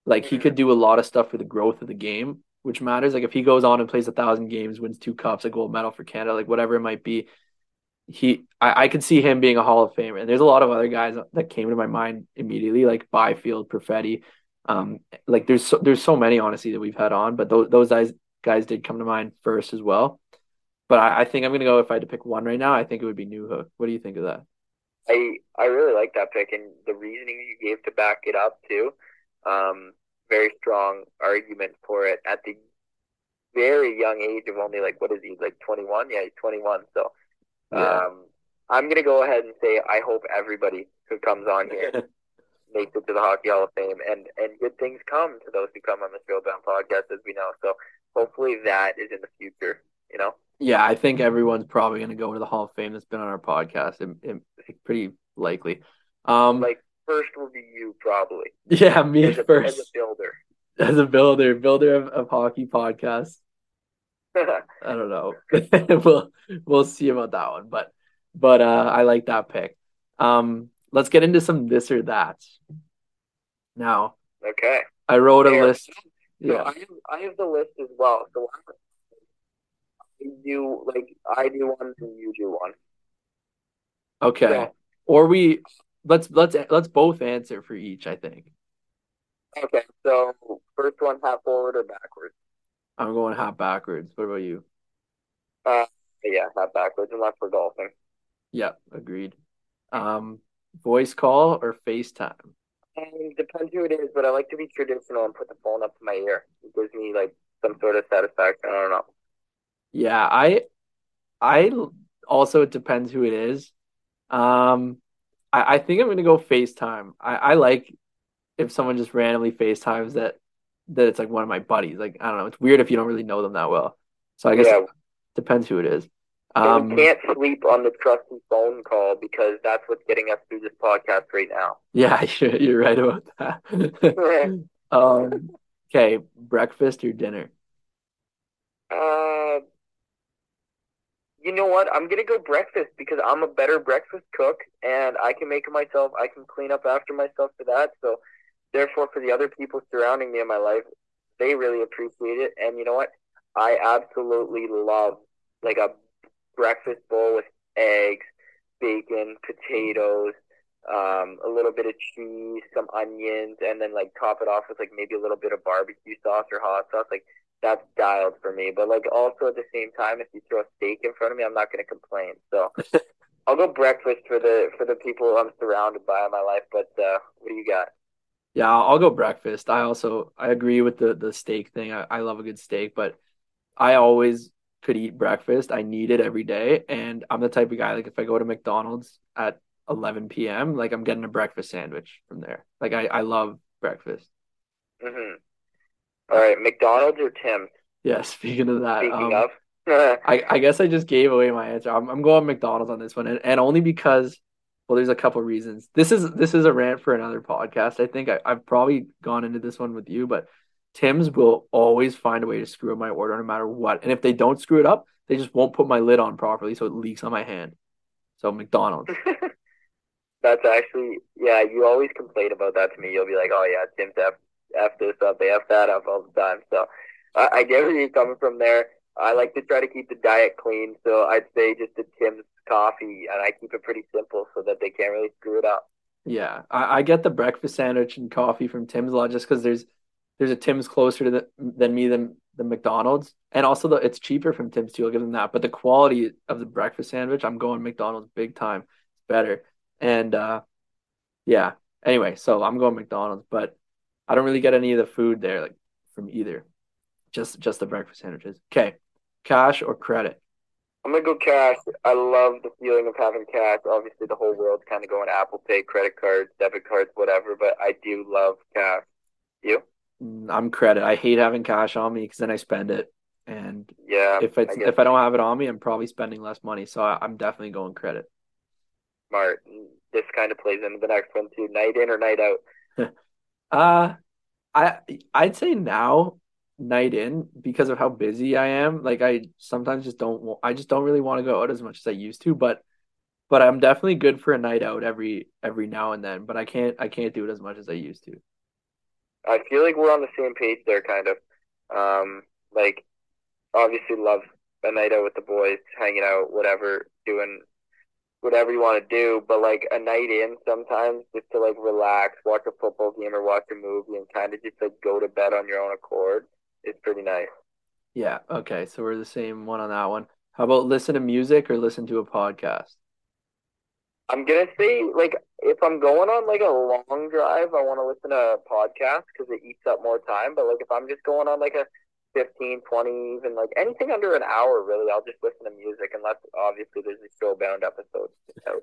Like he could do a lot of stuff for the growth of the game, which matters. Like if he goes on and plays a thousand games, wins two cups, a gold medal for Canada, like whatever it might be, he I, I could see him being a Hall of Famer. And there's a lot of other guys that came to my mind immediately, like Byfield, Perfetti. Um, like there's so, there's so many honestly that we've had on, but those those guys guys did come to mind first as well. But I, I think I'm gonna go if I had to pick one right now. I think it would be Newhook. What do you think of that? I I really like that pick and the reasoning you gave to back it up too. Um, very strong argument for it at the very young age of only like what is he like 21? Yeah, he's 21. So Yeah. um, I'm gonna go ahead and say I hope everybody who comes on here makes it to the Hockey Hall of Fame and and good things come to those who come on the Showbound podcast as we know. So hopefully that is in the future. You know. Yeah, I think everyone's probably going to go to the Hall of Fame that's been on our podcast. It, it, pretty likely. Um, Like first will be you probably yeah, me as a, first as a builder. as a builder, builder of, of hockey podcasts. I don't know. we'll we'll see about that one, but but uh, I like that pick. Um, let's get into some this or that. Now, okay. I wrote a list. So Yeah, I have I have the list as well. So I do like I do one and you do one. okay. Or we let's let's let's both answer for each. I think okay. So first one half forward or backwards? I'm going half backwards. What about you? Uh yeah, half backwards unless we're golfing. Yeah, agreed. Um, voice call or FaceTime? And depends who it is, but I like to be traditional and put the phone up to my ear. It gives me like some sort of satisfaction. I don't know. Yeah, I I also it depends who it is. Um, I, I think I'm gonna go FaceTime. I, I like if someone just randomly FaceTimes that that it's like one of my buddies. Like I don't know, it's weird if you don't really know them that well. So I guess yeah, it depends who it is. Um, we can't sleep on the trusty phone call because that's what's getting us through this podcast right now. yeah, you're, you're right about that. um, okay, breakfast or dinner? Uh, you know what? I'm gonna go breakfast because I'm a better breakfast cook and I can make it myself. I can clean up after myself for that. So therefore, for the other people surrounding me in my life, they really appreciate it. And you know what? I absolutely love like a breakfast bowl with eggs, bacon, potatoes, um, a little bit of cheese, some onions, and then like top it off with like maybe a little bit of barbecue sauce or hot sauce. Like that's dialed for me. But like also at the same time, if you throw a steak in front of me, I'm not going to complain. So I'll go breakfast for the for the people I'm surrounded by in my life. But uh, what do you got? Yeah, I'll go breakfast. I also I agree with the the steak thing. I, I love a good steak, but I always could eat breakfast. I need it every day, and I'm the type of guy like if I go to McDonald's at 11 p.m., like I'm getting a breakfast sandwich from there. Like I I love breakfast. Mm-hmm. All right, McDonald's or Tim? Yeah, speaking of that, Speaking um, of, I, I guess I just gave away my answer. I'm, I'm going McDonald's on this one, and, and only because, well, there's a couple reasons. This is this is a rant for another podcast. I think I, I've probably gone into this one with you, but Tim's will always find a way to screw up my order no matter what. And if they don't screw it up, they just won't put my lid on properly, so it leaks on my hand. So McDonald's. That's actually yeah. You always complain about that to me. You'll be like, "Oh yeah, Tim's f f this up, they f that up all the time." So I, I get where you're coming from there. I like to try to keep the diet clean, so I'd say just a Tim's coffee, and I keep it pretty simple so that they can't really screw it up. Yeah, I, I get the breakfast sandwich and coffee from Tim's a lot just because there's there's a Tim's closer to the, than me than the McDonald's, and also the, it's cheaper from Tim's too. I'll give them that. But the quality of the breakfast sandwich, I'm going McDonald's big time. It's better, and uh, yeah. Anyway, so I'm going McDonald's, but I don't really get any of the food there like from either. Just just the breakfast sandwiches. Okay, cash or credit? I'm gonna go cash. I love the feeling of having cash. Obviously, the whole world's kind of going Apple Pay, credit cards, debit cards, whatever. But I do love cash. You? I'm credit. I hate having cash on me because then I spend it, and Yeah. if it's I if I don't have it on me, I'm probably spending less money. So I, I'm definitely going credit. smart. This kind of plays into the next one too. Night in or night out? Uh, I I'd say now night in because of how busy I am. Like I sometimes just don't I just don't really want to go out as much as I used to, but but I'm definitely good for a night out every every now and then, but I can't I can't do it as much as I used to. I feel like we're on the same page there, kind of. Um, like obviously love a night out with the boys, hanging out, whatever, doing whatever you want to do. But like a night in, sometimes just to like relax, watch a football game or watch a movie, and kind of just like go to bed on your own accord is pretty nice. Yeah, okay, so we're the same one on that one. How about listen to music or listen to a podcast? I'm gonna say like if I'm going on like a long drive, I want to listen to a podcast because it eats up more time. But like if I'm just going on like a 15, 20, even like anything under an hour, really, I'll just listen to music unless obviously there's a showbound episode out.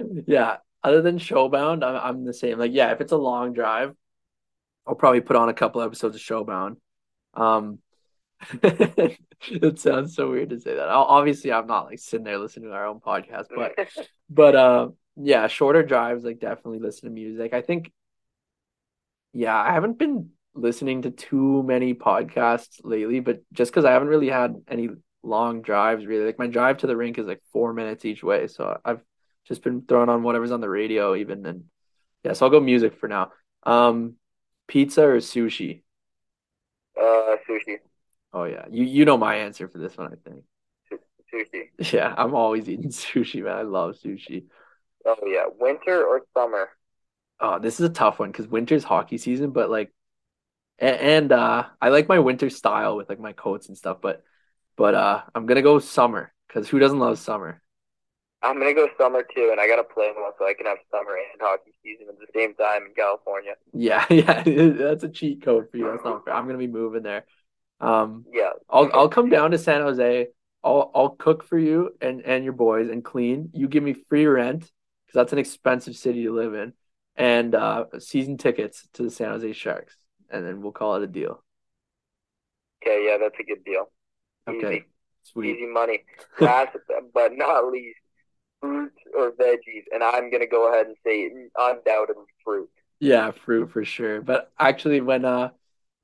Yeah, other than Showbound, I'm I'm the same. Like, yeah, if it's a long drive, I'll probably put on a couple episodes of Showbound. Um, it sounds so weird to say that. Obviously, I'm not like sitting there listening to our own podcast, but but uh, yeah, shorter drives, like definitely listen to music. I think, yeah, I haven't been listening to too many podcasts lately, but just because I haven't really had any long drives, really. Like my drive to the rink is like four minutes each way, so I've just been throwing on whatever's on the radio, even and yeah. So I'll go music for now. Um, pizza or sushi? Uh, sushi, Oh yeah, you you know my answer for this one, I think. sushi. Yeah, I'm always eating sushi, man. I love sushi. Oh yeah, winter or summer? Oh, this is a tough one because winter's hockey season, but like, and, and uh, I like my winter style with like my coats and stuff, but but uh, I'm gonna go summer because who doesn't love summer? I'm gonna go summer too, and I gotta play one so I can have summer and hockey season at the same time in California. Yeah, yeah, that's a cheat code for you. That's not fair. I'm gonna be moving there. Um, Yeah, I'll I'll come down to San Jose. I'll I'll cook for you and and your boys and clean. You give me free rent because that's an expensive city to live in, and uh, season tickets to the San Jose Sharks, and then we'll call it a deal. okay, yeah, that's a good deal. Okay, Easy. sweet. Easy money. Last but not least, fruits or veggies. And I'm going to go ahead and say undoubtedly fruit. Yeah, fruit for sure. But actually, when uh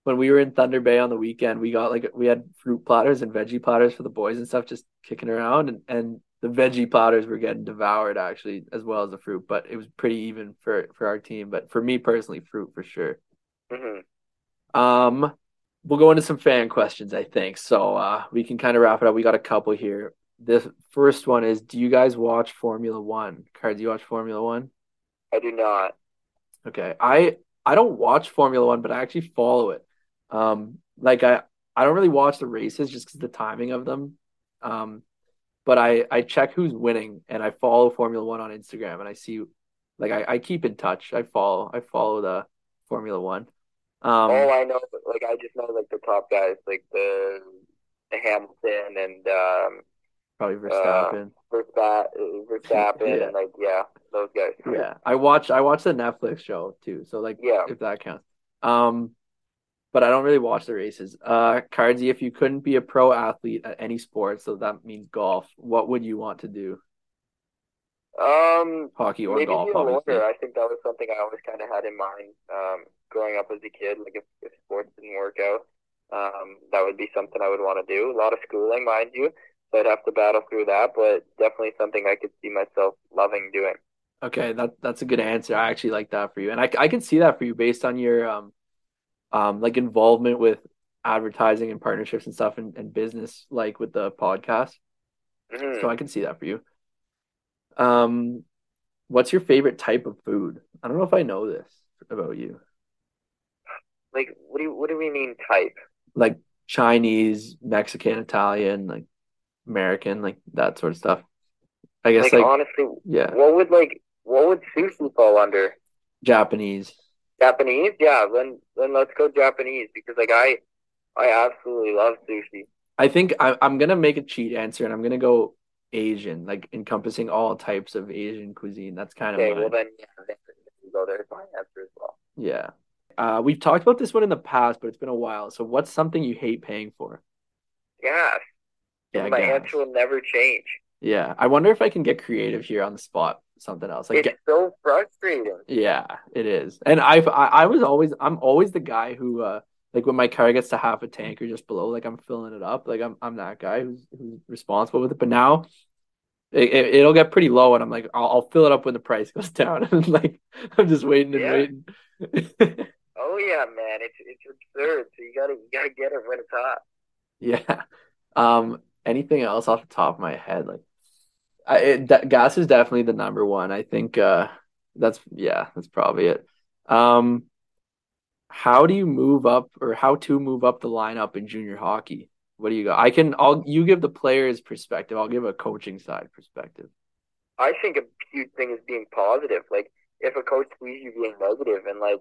when we were in Thunder Bay on the weekend, we got like we had fruit platters and veggie platters for the boys and stuff, just kicking around, and and the veggie platters were getting devoured actually as well as the fruit, but it was pretty even for for our team. But for me personally, fruit for sure. Mm-hmm. Um, we'll go into some fan questions, I think. So uh, we can kind of wrap it up. We got a couple here. This first one is: Do you guys watch Formula One? Card, do you watch Formula One? I do not. Okay, I I don't watch Formula One, but I actually follow it. Um, like I I don't really watch the races just because the timing of them. Um, but I I check who's winning and I follow Formula One on Instagram and I see like I, I keep in touch. I follow I follow the Formula One. Um, oh, I know. Like I just know like the top guys, like the, the Hamilton and um, probably Verstappen. Uh, Verstappen, Verstappen, yeah. and like yeah, those guys. Yeah, I watch I watch the Netflix show too. So like yeah, if that counts. Um, but I don't really watch the races. Uh, Cardsy, if you couldn't be a pro athlete at any sport, so that means golf, what would you want to do? Um, hockey or maybe golf. Be a lawyer. I think that was something I always kind of had in mind. Um, growing up as a kid, like if, if sports didn't work out, um, that would be something I would want to do. A lot of schooling, mind you, so I'd have to battle through that, but definitely something I could see myself loving doing. Okay, that that's a good answer. I actually like that for you, and I I can see that for you based on your um um, like involvement with advertising and partnerships and stuff and, and business, like with the podcast. Mm-hmm. So I can see that for you. Um, what's your favorite type of food? I don't know if I know this about you. Like, what do you, what do we mean type? Like Chinese, Mexican, Italian, like American, like that sort of stuff. I guess like, like honestly, yeah. What would like what would sushi fall under? Japanese. Japanese, yeah. Then then let's go Japanese because like I I absolutely love sushi. I think I, I'm gonna make a cheat answer and I'm gonna go Asian, like encompassing all types of Asian cuisine. That's kind okay, of okay. Well then, yeah, then go there. my answer as well. Yeah, uh, we've talked about this one in the past, but it's been a while. So, what's something you hate paying for? Gas. Yeah, my gas. answer will never change. Yeah, I wonder if I can get creative here on the spot. Something else. Like, it's so frustrating. Yeah, it is. And I've I, I was always I'm always the guy who uh like when my car gets to half a tank or just below, like I'm filling it up. Like I'm I'm that guy who's who's responsible with it. But now it, it will get pretty low, and I'm like I'll, I'll fill it up when the price goes down. and like I'm just waiting and Yeah. waiting. Oh yeah, man, it's it's absurd. So you gotta you gotta get it when it's hot. yeah. Um. Anything else off the top of my head? Like, I it, gas is definitely the number one. I think. Uh. That's yeah. That's probably it. Um. How do you move up, or how to move up the lineup in junior hockey? What do you got? I can. I'll. You give the players perspective. I'll give a coaching side perspective. I think a huge thing is being positive. Like if a coach sees you being negative and like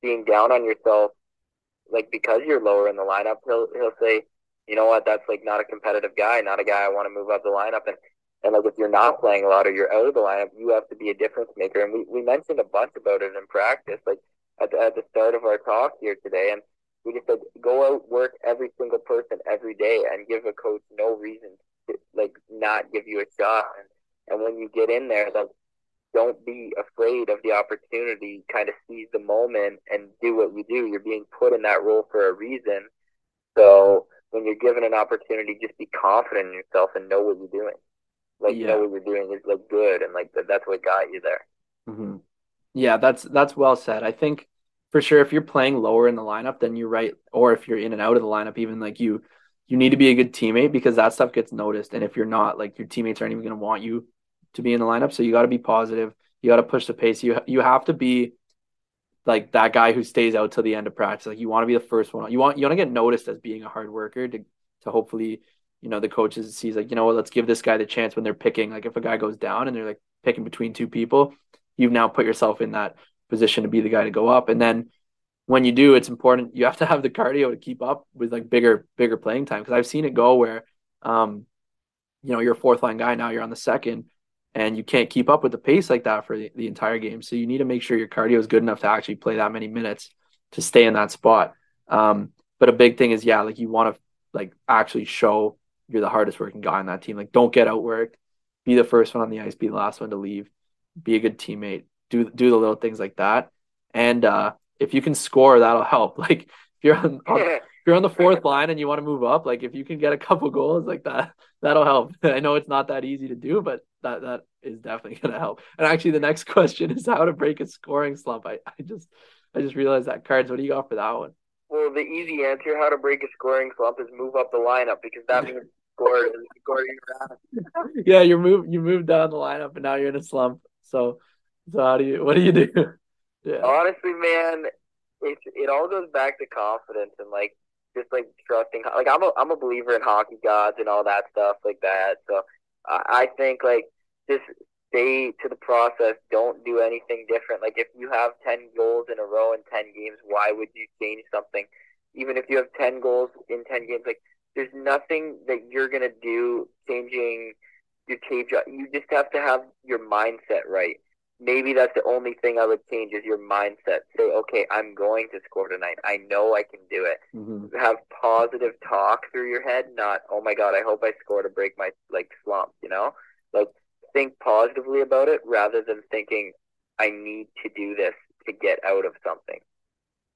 being down on yourself, like because you're lower in the lineup, he'll he'll say, you know what, that's like not a competitive guy, not a guy I want to move up the lineup. And and like if you're not playing a lot or you're out of the lineup, you have to be a difference maker. And we we mentioned a bunch about it in practice, like at the, at the start of our talk here today, and we just said go out work every single person every day and give a coach no reason to like not give you a shot. And and when you get in there, like don't be afraid of the opportunity. Kind of seize the moment and do what you do. You're being put in that role for a reason. So when you're given an opportunity, just be confident in yourself and know what you're doing. Like Yeah. know what you're doing is like good and like that, that's what got you there. hmm Yeah, that's that's well said. I think for sure if you're playing lower in the lineup, then you're right. Or if you're in and out of the lineup, even like you, you need to be a good teammate because that stuff gets noticed. And if you're not, like your teammates aren't even going to want you to be in the lineup. So you got to be positive. You got to push the pace. You you have to be like that guy who stays out till the end of practice. Like you want to be the first one. You want you want to get noticed as being a hard worker to to hopefully you know the coaches sees like you know what let's give this guy the chance when they're picking. Like if a guy goes down and they're like picking between two people, you've now put yourself in that position to be the guy to go up. And then when you do, it's important you have to have the cardio to keep up with like bigger bigger playing time because I've seen it go where um you know you're a fourth line guy now you're on the second and you can't keep up with the pace like that for the, the entire game. So you need to make sure your cardio is good enough to actually play that many minutes to stay in that spot. Um, but a big thing is, yeah, like you want to like actually show you're the hardest working guy on that team. Like don't get outworked, be the first one on the ice, be the last one to leave, be a good teammate, do do the little things like that. And uh, if you can score, that'll help. Like if you're on, on if you're on the fourth line and you want to move up, like if you can get a couple goals like that, that'll help. I know it's not that easy to do, but that that is definitely gonna help. And actually, the next question is how to break a scoring slump. I, I just I just realized that cards. What do you got for that one? Well, the easy answer, how to break a scoring slump, is move up the lineup because that means score scoring around. yeah, you move you move down the lineup, and now you're in a slump. So, so how do you? What do you do? yeah. Honestly, man, it it all goes back to confidence and like just like trusting. Like I'm a I'm a believer in hockey gods and all that stuff like that. So I, think like just stay to the process. Don't do anything different. Like if you have ten goals in a row in ten games, why would you change something? Even if you have ten goals in ten games, like there's nothing that you're gonna do changing your tape. You just have to have your mindset right. Maybe that's the only thing I would change is your mindset. Say, okay, I'm going to score tonight. I know I can do it. Mm-hmm. Have positive talk through your head, not, oh my god, I hope I score to break my like slump. You know, like think positively about it rather than thinking I need to do this to get out of something.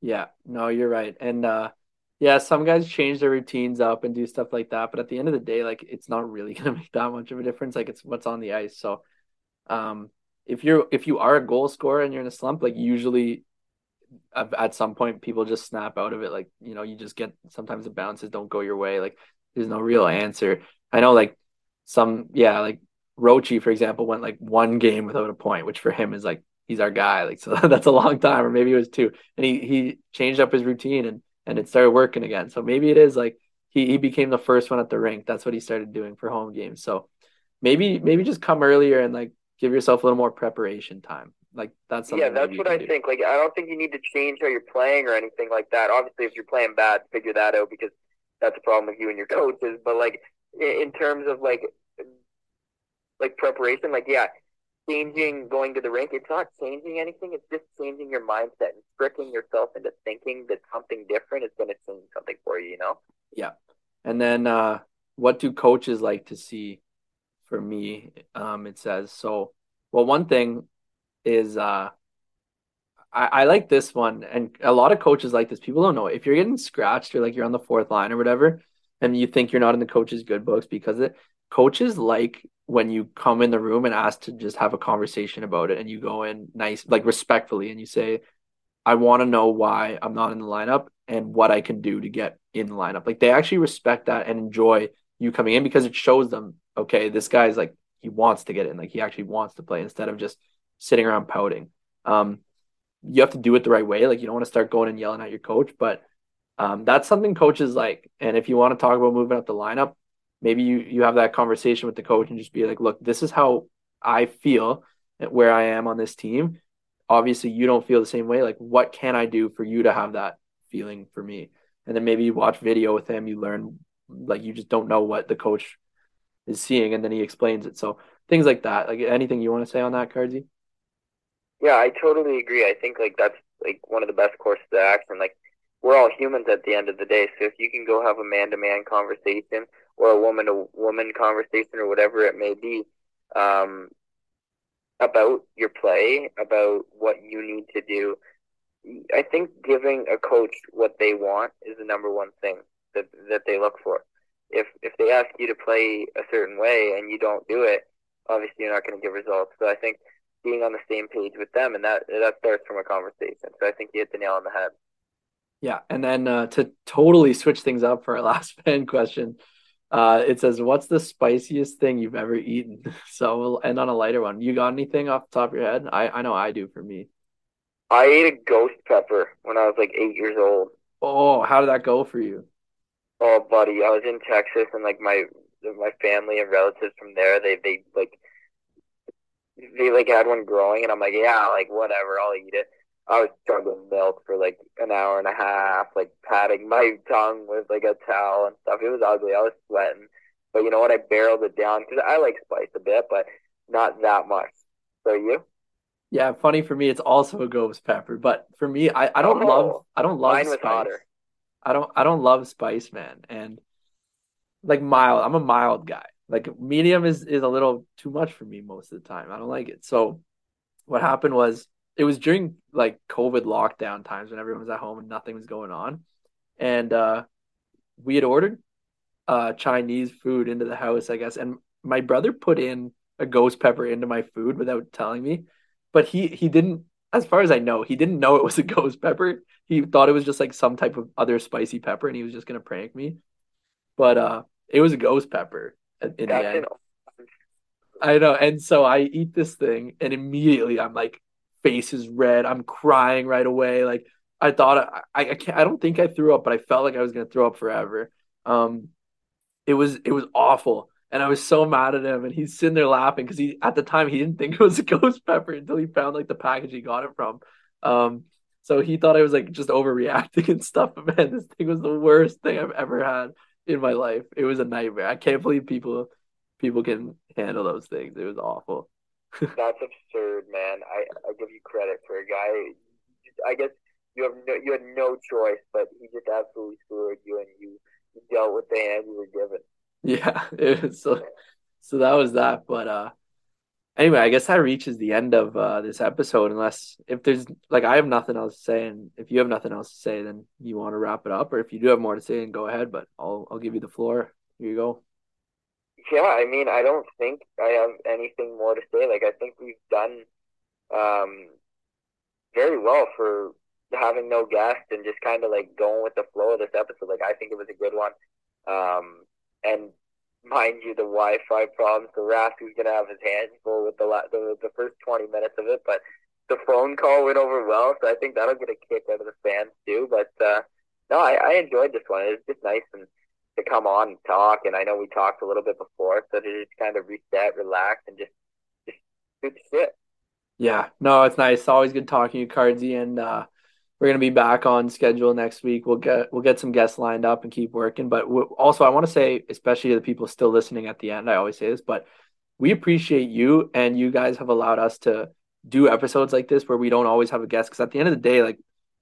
Yeah, no, you're right. And uh yeah, some guys change their routines up and do stuff like that, but at the end of the day, like it's not really gonna make that much of a difference. Like it's what's on the ice. So um if you're if you are a goal scorer and you're in a slump, like usually at some point people just snap out of it. Like, you know, you just get sometimes the bounces don't go your way. Like there's no real answer. I know like some yeah, like Rochi, for example, went like one game without a point, which for him is like he's our guy. Like so that's a long time, or maybe it was two. And he he changed up his routine and and it started working again. So maybe it is like he he became the first one at the rink. That's what he started doing for home games. So maybe maybe just come earlier and like give yourself a little more preparation time. Like that's yeah, that's what I do. think. Like I don't think you need to change how you're playing or anything like that. Obviously, if you're playing bad, figure that out because that's a problem with you and your coaches. But like in terms of like like preparation, like yeah, changing going to the rink, it's not changing anything. It's just changing your mindset and tricking yourself into thinking that something different is going to change something for you. You know? Yeah. And then, uh, what do coaches like to see? For me, um, it says so. Well, one thing is, uh, I, I like this one, and a lot of coaches like this. People don't know if you're getting scratched or like you're on the fourth line or whatever, and you think you're not in the coach's good books because it coaches like when you come in the room and ask to just have a conversation about it and you go in nice like respectfully and you say i want to know why i'm not in the lineup and what i can do to get in the lineup like they actually respect that and enjoy you coming in because it shows them okay this guy's like he wants to get in like he actually wants to play instead of just sitting around pouting um you have to do it the right way like you don't want to start going and yelling at your coach but um that's something coaches like and if you want to talk about moving up the lineup maybe you you have that conversation with the coach and just be like, look, this is how I feel at where I am on this team. Obviously, you don't feel the same way. Like, what can I do for you to have that feeling for me? And then maybe you watch video with him, you learn like you just don't know what the coach is seeing, and then he explains it. So things like that. Like anything you want to say on that, Cardsy? Yeah, I totally agree. I think like that's like one of the best courses of action. Like we're all humans at the end of the day. So if you can go have a man to man conversation or a woman to woman conversation or whatever it may be um, about your play, about what you need to do. I think giving a coach what they want is the number one thing that that they look for. If if they ask you to play a certain way and you don't do it, obviously you're not going to get results. So I think being on the same page with them and that that starts from a conversation. So I think you hit the nail on the head. Yeah, and then uh, to totally switch things up for our last fan question, uh, it says, "What's the spiciest thing you've ever eaten?" So we'll end on a lighter one. You got anything off the top of your head? I I know I do for me. I ate a ghost pepper when I was like eight years old. Oh, how did that go for you? Oh, buddy, I was in Texas and like my my family and relatives from there, they they like they like had one growing, and I'm like, yeah, like whatever, I'll eat it. I was chugging milk for like an hour and a half, like patting my tongue with like a towel and stuff. It was ugly. I was sweating, but you know what? I barreled it down because I like spice a bit, but not that much. So you? Yeah, funny for me, it's also a ghost pepper, but for me, I, I don't oh, love I don't love mine spice. hotter. I don't I don't love spice, man, and like mild. I'm a mild guy. Like medium is is a little too much for me most of the time. I don't like it. So what happened was it was during like COVID lockdown times when everyone was at home and nothing was going on. and uh, we had ordered uh, Chinese food into the house, I guess, and my brother put in a ghost pepper into my food without telling me, but he he didn't. As far as I know, he didn't know it was a ghost pepper. He thought it was just like some type of other spicy pepper, and he was just gonna prank me. But uh, it was a ghost pepper in the end. I know. And so I eat this thing and immediately I'm like face is red. I'm crying right away. Like I thought I, I can't I don't think I threw up, but I felt like I was gonna throw up forever. Um it was it was awful. And I was so mad at him and he's sitting there laughing because he at the time he didn't think it was a ghost pepper until he found like the package he got it from. Um so he thought I was like just overreacting and stuff. But man, this thing was the worst thing I've ever had in my life. It was a nightmare. I can't believe people people can handle those things. It was awful. That's absurd, man. I, I give you credit for a guy. I guess you have no, you had no choice, but he just absolutely screwed you, and you, you dealt with the hand you were given. Yeah, was so so that was that. But uh anyway, I guess that reaches the end of uh this episode unless if there's like I have nothing else to say and if you have nothing else to say then you want to wrap it up or if you do have more to say then go ahead, but I'll I'll give you the floor. Here you go. Yeah, I mean, I don't think I have anything more to say. Like, I think we've done um, very well for having no guest and just kind of like going with the flow of this episode. Like, I think it was a good one. Um, and mind you, the Wi-Fi problem. So Rasky's gonna have his hands full with the, la- the the first twenty minutes of it, but the phone call went over well. So I think that'll get a kick out of the fans too. But uh, no, I, I enjoyed this one. It was just nice and to come on and talk. And I know we talked a little bit before, so to just kind of reset, relax, and just just shoot the shit. Yeah, no, it's nice. Always good talking to you, Cardsy, and uh, we're gonna be back on schedule next week. We'll get we'll get some guests lined up and keep working. But w- also, I want to say, especially to the people still listening at the end, I always say this, but we appreciate you, and you guys have allowed us to do episodes like this where we don't always have a guest. Because at the end of the day, like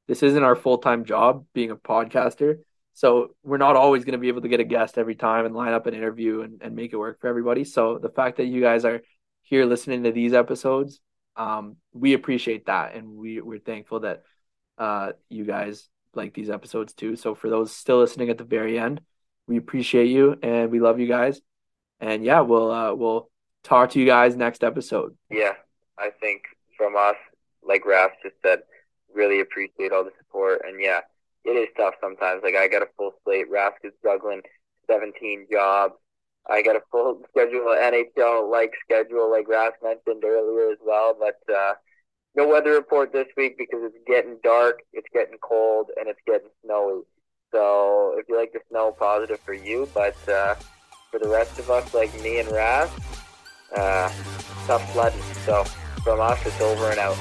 this isn't our full time job being a podcaster. So we're not always going to be able to get a guest every time and line up an interview and, and make it work for everybody. So the fact that you guys are here listening to these episodes, um, we appreciate that. And we, we're thankful that uh, you guys like these episodes too. So for those still listening at the very end, we appreciate you and we love you guys. And yeah, we'll uh, we'll talk to you guys next episode. Yeah, I think from us, like Raf just said, really appreciate all the support. And yeah, it is tough sometimes. Like I got a full slate. Rask is juggling 17 jobs. I got a full schedule, NHL like schedule, like Rask mentioned earlier as well. But uh, no weather report this week because it's getting dark, it's getting cold, and it's getting snowy. So if you like the snow, positive for you. But uh, for the rest of us, like me and Rask, uh, tough sledding. So from us, it's over and out.